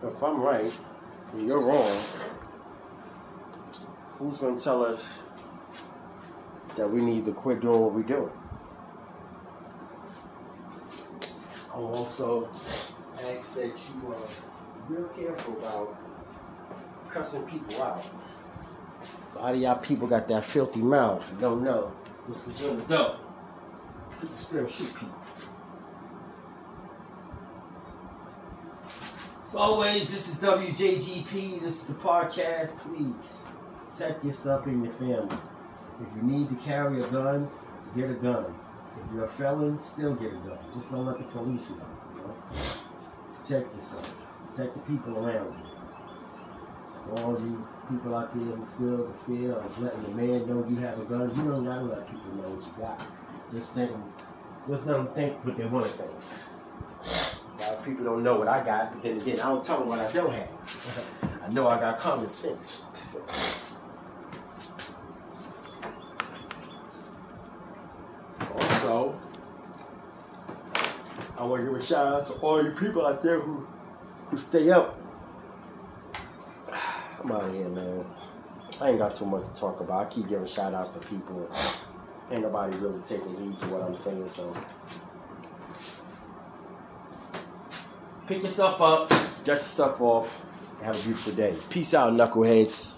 if I'm right and you're wrong, who's gonna tell us that we need to quit doing what we're doing? I'll also ask that you are real careful about cussing people out. A lot of y'all people got that filthy mouth and don't know. Because you're an people still shoot people. As always, this is WJGP. This is the podcast. Please protect yourself and your family. If you need to carry a gun, get a gun. If you're a felon, still get a gun. Just don't let the police know. You know? Protect yourself. Protect the people around you. All you people out there who feel the fear of letting the man know you have a gun, you don't gotta let people know what you got. Just think, just let them think what they want to think. People don't know what I got, but then again, I don't tell them what I don't have. I know I got common sense. Also, I want to give a shout out to all you people out there who who stay up. I'm out of here, man. I ain't got too much to talk about. I keep giving shout outs to people. Ain't nobody really taking heed to what I'm saying, so pick yourself up, dust yourself off, and have a beautiful day. Peace out, knuckleheads.